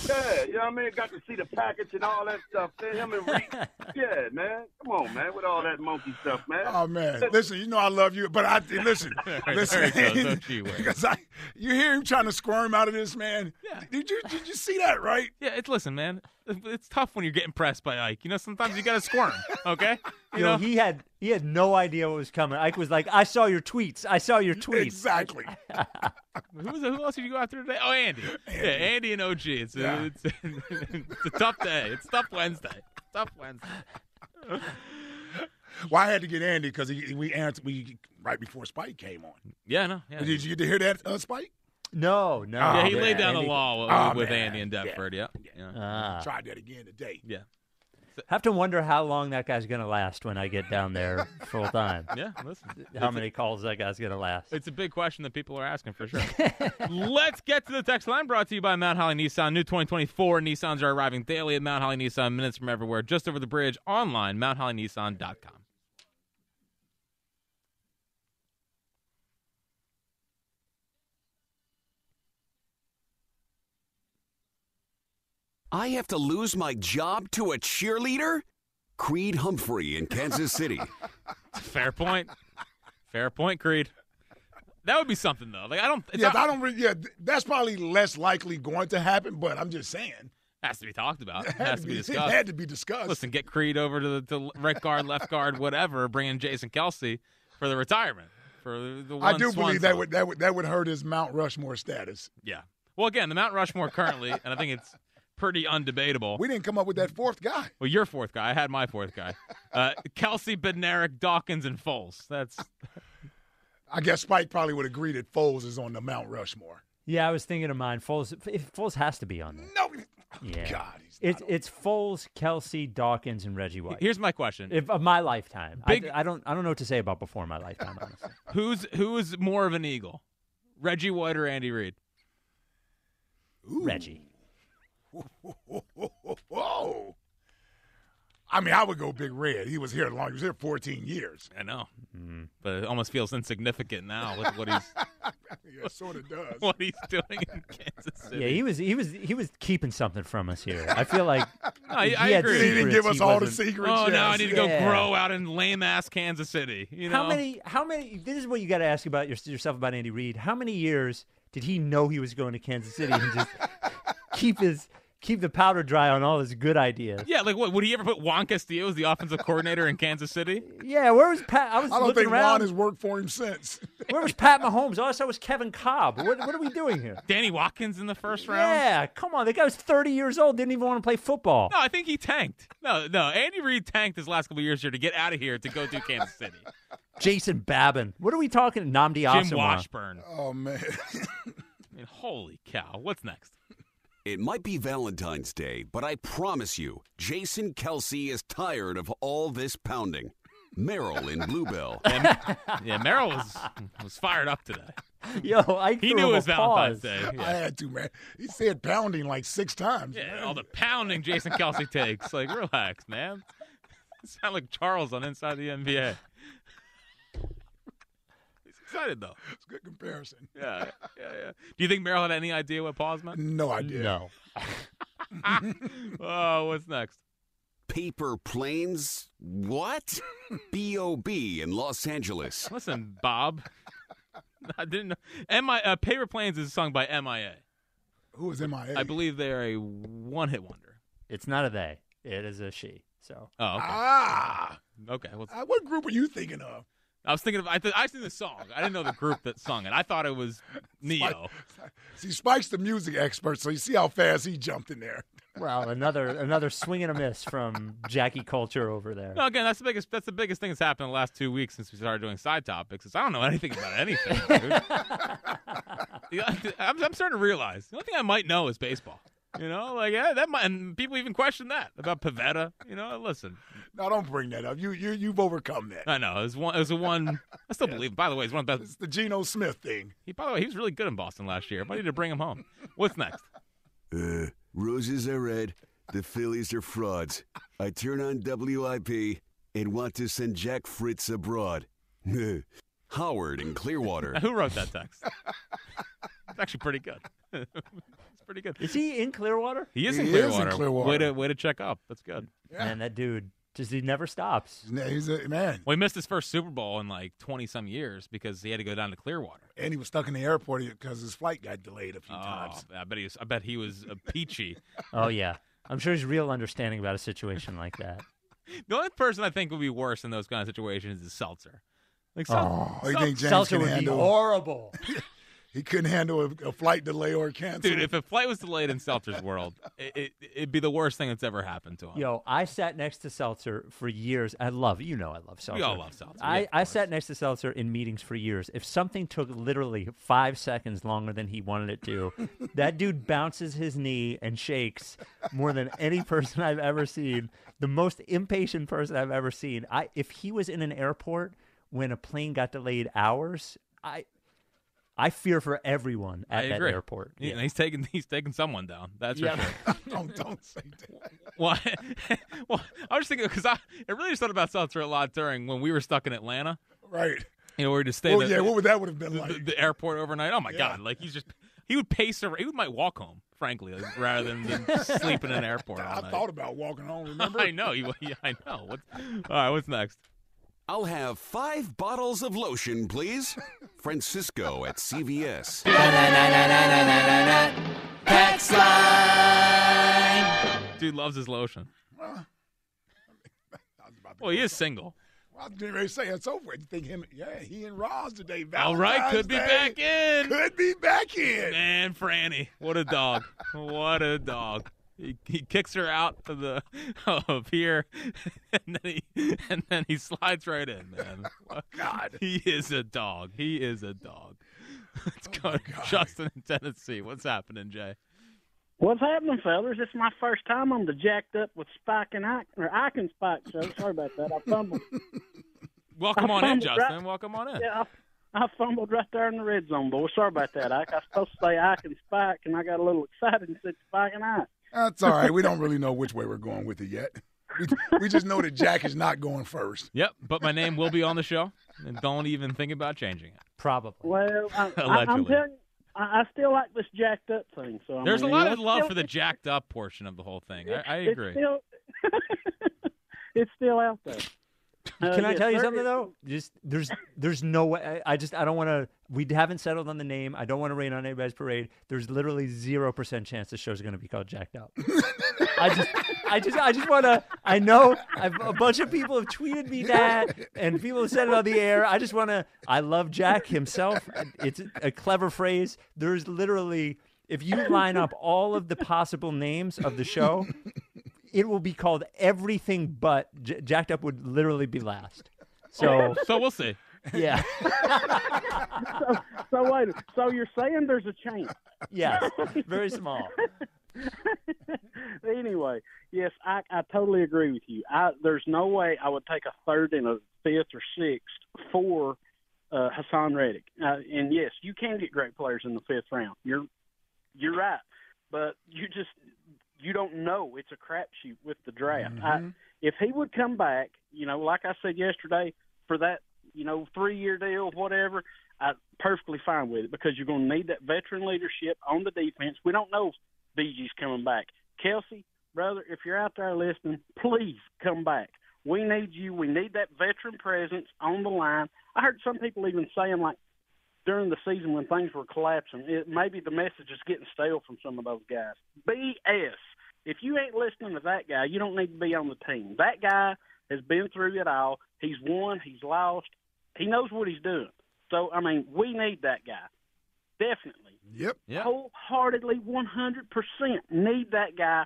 Speaker 9: Yeah, you know what I mean. Got to see the package and all that stuff. Man, him and Reed. Yeah, man. Come on, man. With all that monkey stuff, man.
Speaker 3: Oh man, listen, you know I love you, but I listen, listen,
Speaker 2: There goes, don't you worry.
Speaker 3: because I, you hear him trying to squirm out of this man.
Speaker 2: Yeah.
Speaker 3: Did you did you see that right?
Speaker 2: Yeah, it's listen, man. It's tough when you're getting pressed by Ike. You know, sometimes you got to squirm. Okay, you
Speaker 4: You know,
Speaker 2: know.
Speaker 4: he had he had no idea what was coming. Ike was like, "I saw your tweets. I saw your tweets."
Speaker 3: Exactly.
Speaker 2: who, was, who else did you go after today? Oh, Andy. Yeah, Andy and OG. It's,
Speaker 3: Yeah.
Speaker 2: a, it's, it's a tough day. It's tough Wednesday. Tough Wednesday.
Speaker 3: Well, I had to get Andy because we answered we right before Spike came on.
Speaker 2: Yeah, no. Yeah,
Speaker 3: Did you get to hear that, uh, Spike?
Speaker 4: No, no.
Speaker 2: yeah he
Speaker 3: Oh,
Speaker 2: laid down
Speaker 4: Andy-
Speaker 2: the law with,
Speaker 3: Oh,
Speaker 2: with. Andy and Deptford. Yeah. Yeah.
Speaker 4: Ah.
Speaker 3: Tried that again today.
Speaker 2: yeah.
Speaker 4: Have to wonder how long that guy's gonna last when I get down there full time.
Speaker 2: Yeah, listen.
Speaker 4: How many calls that guy's gonna last?
Speaker 2: It's a big question that people are asking for sure. Let's get to the text line brought to you by Mount Holly Nissan. New 2024 Nissans are arriving daily at Mount Holly Nissan, minutes from everywhere, just over the bridge, online, mounthollynissan.com.
Speaker 10: I have to lose my job to a cheerleader? Creed Humphrey in Kansas City.
Speaker 2: Fair point. Fair point, Creed. That would be something though. Like I don't. It's
Speaker 3: Yeah,
Speaker 2: not-
Speaker 3: I don't. Really, yeah, that's probably less likely going to happen. But I'm just saying,
Speaker 2: has to be talked about.
Speaker 3: it
Speaker 2: It has to be
Speaker 3: It
Speaker 2: discussed.
Speaker 3: had to be discussed.
Speaker 2: Listen, get Creed over to the to right guard, left guard, whatever. Bring in Jason Kelce for the retirement for the, the
Speaker 3: I do believe that
Speaker 2: song.
Speaker 3: would that would that would hurt his Mount Rushmore status.
Speaker 2: Yeah. Well, again, the Mount Rushmore currently, and I think it's pretty undebatable.
Speaker 3: We didn't come up with that fourth guy.
Speaker 2: Well, your fourth guy. I had my fourth guy. Uh, Kelce, Bednarik, Dawkins, and Foles. That's
Speaker 3: I guess Spike probably would agree that Foles is on the Mount Rushmore.
Speaker 4: Yeah, I was thinking of mine. Foles, if Foles has to be on there.
Speaker 3: No,
Speaker 4: Yeah,
Speaker 3: God, he's
Speaker 4: it's it's Foles, Kelce, Dawkins, and Reggie White.
Speaker 2: here's my question:
Speaker 4: if, of my lifetime.
Speaker 2: Big-
Speaker 4: I, I don't I don't know what to say about before my lifetime. Honestly,
Speaker 2: Who's who is more of an Eagle, Reggie White or Andy Reid?
Speaker 4: Reggie.
Speaker 3: Whoa. I mean, I would go Big Red. He was here long. He was here 14 years.
Speaker 2: I know, but it almost feels insignificant now with what he's
Speaker 3: Yeah, sort of does.
Speaker 2: what he's doing in Kansas City.
Speaker 4: Yeah, he was he was he was keeping something from us here. I feel like
Speaker 2: No, I,
Speaker 4: he
Speaker 2: I
Speaker 4: had
Speaker 2: agree.
Speaker 3: He didn't give us all the
Speaker 4: wasn't-
Speaker 3: secrets.
Speaker 2: Oh, now I need to go
Speaker 4: Yeah.
Speaker 2: grow out in lame ass Kansas City. You know
Speaker 4: How many? How many? This is what you got to ask about yourself about Andy Reid. How many years did he know he was going to Kansas City and just keep his keep the powder dry on all his good ideas?
Speaker 2: Yeah, like what? Would he ever put Juan Castillo as the offensive coordinator in Kansas City?
Speaker 4: Yeah, where was Pat? I was
Speaker 3: I don't
Speaker 4: looking
Speaker 3: think
Speaker 4: around.
Speaker 3: Ron has worked for him since.
Speaker 4: Where was Pat Mahomes? All I saw was Kevin Kolb. What, what are we doing here?
Speaker 2: Danny Watkins in the first round.
Speaker 4: Yeah, come on. The guy was 30 years old. Didn't even want to play football.
Speaker 2: No, I think he tanked. No, no. Andy Reid tanked his last couple of years here to get out of here to go to Kansas City.
Speaker 4: Jason Babin. What are we talking? Nnamdi
Speaker 2: Jim
Speaker 4: Asomugha.
Speaker 2: Washburn.
Speaker 3: Oh, man.
Speaker 2: I mean, holy cow! What's next?
Speaker 10: It might be Valentine's Day, but I promise you, Jason Kelce is tired of all this pounding. Merrill in Bluebell.
Speaker 2: Yeah, yeah, Merrill was was fired up today.
Speaker 4: Yo, I
Speaker 2: He knew it
Speaker 4: a
Speaker 2: was Valentine's
Speaker 4: pause.
Speaker 2: Day.
Speaker 3: I had to, man. He said pounding like six times.
Speaker 2: Yeah, all the pounding Jason Kelce takes. Like, relax, man. You sound like Charles on Inside the NBA. He's excited though.
Speaker 3: It's a good comparison.
Speaker 2: Yeah, yeah, yeah. Do you think Merrill had any idea what pause meant?
Speaker 3: No idea.
Speaker 4: No.
Speaker 2: oh, what's next?
Speaker 10: Paper planes? What? B.O.B. in Los Angeles.
Speaker 2: Listen, Bob. I didn't know. M.I. Uh, Paper Planes is sung by M.I.A.
Speaker 3: Who is MIA?
Speaker 2: I believe they are a one-hit wonder.
Speaker 4: It's not a they. It is a she. So
Speaker 2: Oh, okay.
Speaker 3: Ah.
Speaker 2: Okay. Well,
Speaker 3: Uh, what group are you thinking of?
Speaker 2: I was thinking of. I, th- I seen the song. I didn't know the group that sung it. I thought it was Neo.
Speaker 3: See, Spike's the music expert, so you see how fast he jumped in there.
Speaker 4: well, another another swing and a miss from Jackie Culture over there.
Speaker 2: No, again, that's the biggest. That's the biggest thing that's happened in the last two weeks since we started doing side topics. Is I don't know anything about anything. dude. I'm, I'm starting to realize the only thing I might know is baseball. You know, like yeah, that might, and people even question that about Pivetta. You know, listen,
Speaker 3: No, don't bring that up. You you you've overcome that.
Speaker 2: I know it was one. It was a one. I still believe. By the way, it's one of the best.
Speaker 3: It's the Geno Smith thing.
Speaker 2: He, by the way, he was really good in Boston last year. I need to bring him home. What's next?
Speaker 10: Uh, roses are red. The Phillies are frauds. I turn on WIP and want to send Jack Fritz abroad. Howard in Clearwater.
Speaker 2: Who wrote that text? it's actually pretty good. it's pretty good.
Speaker 4: Is he in Clearwater?
Speaker 2: He is
Speaker 3: He
Speaker 2: in
Speaker 3: is in
Speaker 2: Clearwater.
Speaker 3: Clearwater.
Speaker 2: Way to way to check up. That's good.
Speaker 4: Man, that dude just he never stops.
Speaker 3: He's a man.
Speaker 2: Well, he missed his first Super Bowl in like twenty some years because he had to go down to Clearwater.
Speaker 3: And he was stuck in the airport because his flight got delayed a few
Speaker 2: Oh,
Speaker 3: times.
Speaker 2: I bet he was. I bet he was a peachy.
Speaker 4: Oh yeah, I'm sure he's real understanding about a situation like that.
Speaker 2: the only person I think would be worse in those kind of situations is Seltzer. Like
Speaker 3: Oh, you think James
Speaker 4: Seltzer
Speaker 3: can
Speaker 4: would be
Speaker 3: handle?
Speaker 4: horrible.
Speaker 3: he couldn't handle a, a flight delay or cancel.
Speaker 2: Dude, if a flight was delayed in Seltzer's world, it, it, it'd be the worst thing that's ever happened to him.
Speaker 4: Yo, I sat next to Seltzer for years. I love, you know, I love Seltzer.
Speaker 2: We all love Seltzer,
Speaker 4: I,
Speaker 2: yeah,
Speaker 4: I sat next to Seltzer in meetings for years. If something took literally five seconds longer than he wanted it to, that dude bounces his knee and shakes more than any person I've ever seen. The most impatient person I've ever seen. I if he was in an airport when a plane got delayed hours, I I fear for everyone at
Speaker 2: I
Speaker 4: that
Speaker 2: agree.
Speaker 4: airport.
Speaker 2: He-
Speaker 4: Yeah.
Speaker 2: he's taking he's taking someone down. That's
Speaker 4: Yeah.
Speaker 2: for sure.
Speaker 3: don't don't say that.
Speaker 2: well, well, I was thinking because I it really just thought about Seltzer a lot during when we were stuck in Atlanta.
Speaker 3: Right.
Speaker 2: You know, we were to stay.
Speaker 3: Well,
Speaker 2: the,
Speaker 3: yeah, what would that would have been like?
Speaker 2: the, the airport overnight. Oh my
Speaker 3: Yeah.
Speaker 2: god! Like he's just he would pace around. He might walk home, frankly, like, rather than, than sleep in an airport. all
Speaker 3: I thought about walking home. Remember?
Speaker 2: I know you. Yeah, I know. What's, all right, what's next?
Speaker 10: I'll have five bottles of lotion, please. Francisco at CVS.
Speaker 2: Dude loves his lotion. Well, he is single.
Speaker 3: I was getting ready to say it's over. You think him? Yeah, he and Roz today.
Speaker 2: All right, could be
Speaker 3: Day.
Speaker 2: back in.
Speaker 3: Could be back in.
Speaker 2: Man, Franny, what a dog! what a dog! He, he kicks her out of the of here, and then he and then he slides right in. Man, oh,
Speaker 3: God,
Speaker 2: he is a dog. He is a dog. Let's oh, go, to Justin in Tennessee. What's happening, Jay?
Speaker 11: What's happening, fellas? It's my first time on the Jacked Up with Spike and Ike, or Ike and Spike show. Sorry about that. I fumbled.
Speaker 2: Welcome
Speaker 11: I
Speaker 2: on in,
Speaker 11: fumbled
Speaker 2: Justin.
Speaker 11: right-
Speaker 2: Welcome on in.
Speaker 11: Yeah, I, I fumbled right there in the red zone, boy. Sorry about that, Ike. I was supposed to say Ike and Spike, and I got a little excited and said Spike and Ike.
Speaker 3: That's all right. We don't really know which way we're going with it yet. We, we just know that Jack is not going first.
Speaker 2: Yep, but my name will be on the show, and don't even think about changing it.
Speaker 4: Probably.
Speaker 11: Well, I, I, I'm
Speaker 2: Allegedly.
Speaker 11: telling you, I, I still like this Jacked Up thing. So I
Speaker 2: There's a
Speaker 11: mean,
Speaker 2: lot
Speaker 11: it's
Speaker 2: of love
Speaker 11: still-
Speaker 2: for the jacked up portion of the whole thing. I, I
Speaker 11: it's
Speaker 2: agree.
Speaker 11: Still, it's still out there. Uh,
Speaker 4: Can I
Speaker 11: yes,
Speaker 4: tell you something though? Just there's there's no way. I, I just I don't want to. We haven't settled on the name. I don't want to rain on anybody's parade. There's literally zero percent chance the show's going to be called Jacked Up. I just I just I just want to. I know I've, a bunch of people have tweeted me that, and people have said it on the air. I just want to. I love Jack himself. It's a clever phrase. There's literally if you line up all of the possible names of the show, it will be called everything but J- Jacked Up would literally be last. So
Speaker 2: so we'll see.
Speaker 4: Yeah.
Speaker 11: so, so wait. So you're saying there's a chance?
Speaker 4: Yes, very small.
Speaker 11: anyway, yes, I, I totally agree with you. I, there's no way I would take a third and a fifth or sixth for uh, Haason Reddick. Uh, and yes, you can get great players in the fifth round. You're you're right, but you just you don't know. It's a crapshoot with the draft. I, mm-hmm. if he would come back, you know, like I said yesterday, for that you know three year deal, whatever. I'm perfectly fine with it because you're going to need that veteran leadership on the defense. We don't know if BG's coming back. Kelce, brother, if you're out there listening, please come back. We need you. We need that veteran presence on the line. I heard some people even saying like during the season when things were collapsing, it, maybe the message is getting stale from some of those guys. BS. If you ain't listening to that guy, you don't need to be on the team. That guy has been through it all. He's won. He's lost. He knows what he's doing. So I mean, we need that guy. Definitely.
Speaker 3: Yep.
Speaker 11: Wholeheartedly, one hundred percent need that guy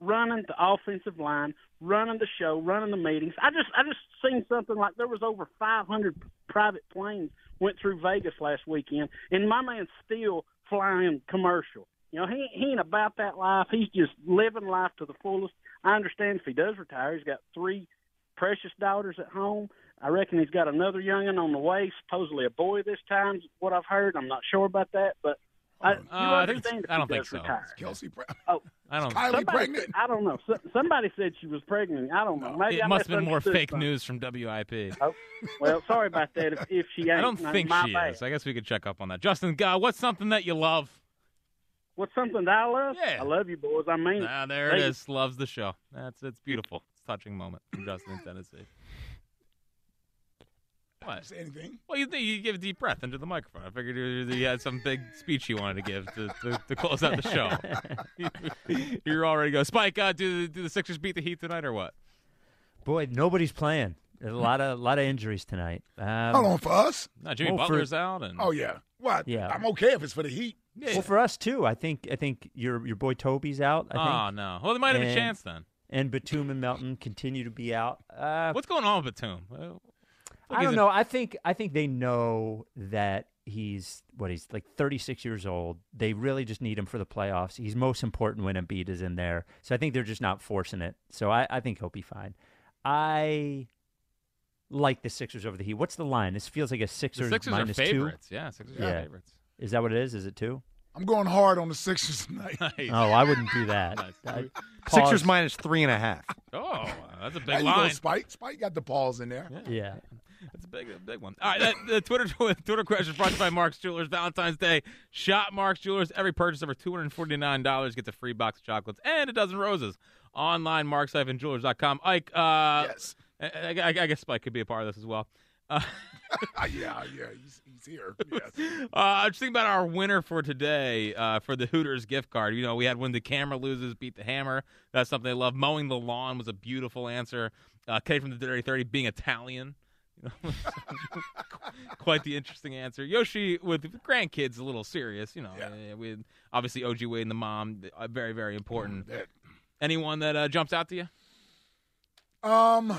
Speaker 11: running the offensive line, running the show, running the meetings. I just I just seen something like there was over five hundred private planes went through Vegas last weekend, and my man's still flying commercial. You know, he he ain't about that life. He's just living life to the fullest. I understand if he does retire, he's got three precious daughters at home. I reckon he's got another youngin on the way, supposedly a boy this time. What I've heard, I'm not sure about that, but I,
Speaker 2: Uh, I think
Speaker 11: understand
Speaker 2: it's-
Speaker 11: if
Speaker 2: I don't think
Speaker 11: does
Speaker 2: so.
Speaker 11: retire.
Speaker 3: Kelce, pre-
Speaker 11: Oh,
Speaker 2: I don't.
Speaker 3: Kylie
Speaker 11: somebody
Speaker 3: pregnant?
Speaker 11: I don't know. So, somebody said she was pregnant. I don't know. Maybe
Speaker 2: It
Speaker 11: I
Speaker 2: must have been more fake
Speaker 11: something.
Speaker 2: news from WIP.
Speaker 11: Oh, well, sorry about that. If, if she ain't,
Speaker 2: I don't think
Speaker 11: my
Speaker 2: she
Speaker 11: bad.
Speaker 2: is. I guess we could check up on that. Justin, God, what's something that you love?
Speaker 11: What's something that I love?
Speaker 2: Yeah.
Speaker 11: I love you, boys. I mean, it.
Speaker 2: Ah, there it
Speaker 11: Thank
Speaker 2: Loves the show. That's it's beautiful. It's a touching moment from Justin in Tennessee. What?
Speaker 3: Say anything?
Speaker 2: Well, you think you give a deep breath into the microphone. I figured you, you had some big speech you wanted to give to, to, to close out the show. You're already go. Spike, uh, do, the- do the Sixers beat the Heat tonight or what?
Speaker 4: Boy, nobody's playing. There's a lot of lot of injuries tonight. Um,
Speaker 3: Hold on for us.
Speaker 2: No, Jimmy
Speaker 4: well, for-
Speaker 2: Butler's out, and
Speaker 3: Oh yeah. What?
Speaker 4: Yeah.
Speaker 3: I'm okay if it's for the Heat.
Speaker 4: Well, for us too. I think I think your your boy Toby's out. I think.
Speaker 2: oh no. Well, they might have a chance then.
Speaker 4: And Batum and Melton continue to be out. Uh,
Speaker 2: What's going on with Batum? Well,
Speaker 4: I don't know. I think I think they know that he's what he's like 36 years old. They really just need him for the playoffs. He's most important when Embiid is in there. So I think they're just not forcing it. So I, I think he'll be fine. I like the Sixers over the Heat. What's the line? This feels like a
Speaker 2: The
Speaker 4: Sixers,
Speaker 2: Sixers are favorites.
Speaker 4: two.
Speaker 2: Yeah, Sixers
Speaker 4: yeah.
Speaker 2: are favorites.
Speaker 4: Is that what it is? Is it two?
Speaker 3: I'm going hard on the Sixers tonight.
Speaker 2: Nice.
Speaker 4: Oh, I wouldn't do that.
Speaker 2: Nice.
Speaker 5: Sixers minus three and a half.
Speaker 2: Oh, that's a
Speaker 3: There
Speaker 2: big
Speaker 3: you go,
Speaker 2: line.
Speaker 3: Spike. Spike got the balls in there.
Speaker 4: Yeah.
Speaker 2: That's a big, a big one. All right, that, the Twitter Twitter question brought to you by Mark's Jewelers. Valentine's Day, shop Mark's Jewelers. Every purchase over two hundred forty nine dollars gets a free box of chocolates and a dozen roses. Online, marks-jewelers.com. Ike, uh,
Speaker 3: Yes.
Speaker 2: I, I, I guess Spike could be a part of this as well. Uh,
Speaker 3: yeah, yeah. He's, he's here. Yes.
Speaker 2: uh, just think about our winner for today uh, for the Hooters gift card. You know, we had when the camera loses, beat the hammer. That's something they love. Mowing the lawn was a beautiful answer. Uh, Kate from the Dirty Thirty being Italian. Quite the interesting answer. Yoshi with grandkids, a little serious. You know, uh, with obviously OG Wade and the mom, uh, very very important.
Speaker 3: That-
Speaker 2: Anyone that uh, jumps out to you?
Speaker 3: Um.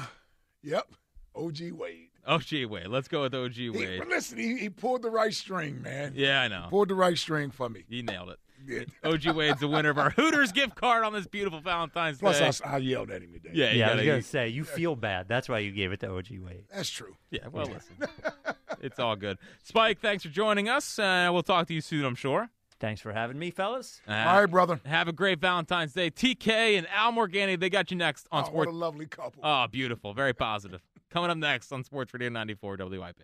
Speaker 3: Yep. OG Wade.
Speaker 2: OG Wade. Let's go with OG
Speaker 3: He,
Speaker 2: Wade.
Speaker 3: but listen, he, he pulled the right string, man.
Speaker 2: Yeah, I know.
Speaker 3: Pulled the right string for me.
Speaker 2: He nailed it.
Speaker 3: Did.
Speaker 2: OG Wade's the winner of our Hooters gift card on this beautiful Valentine's Day.
Speaker 3: Plus,
Speaker 2: Day.
Speaker 3: I, s- I yelled at him today.
Speaker 2: Yeah,
Speaker 4: Yeah, I
Speaker 2: gotta-
Speaker 4: was gonna say you feel bad. That's why you gave it to OG Wade.
Speaker 3: That's true.
Speaker 2: Yeah, well, listen, it's all good. Spike, thanks for joining us. Uh, we'll talk to you soon, I'm sure.
Speaker 4: Thanks for having me, fellas.
Speaker 2: Uh,
Speaker 3: All right, brother.
Speaker 2: Have a great Valentine's Day. TK and Al Morganti, they got you next on
Speaker 3: Oh, what
Speaker 2: Sports.
Speaker 3: a lovely couple.
Speaker 2: Oh, beautiful. Very positive. Coming up next on Sports Radio 94 WIP.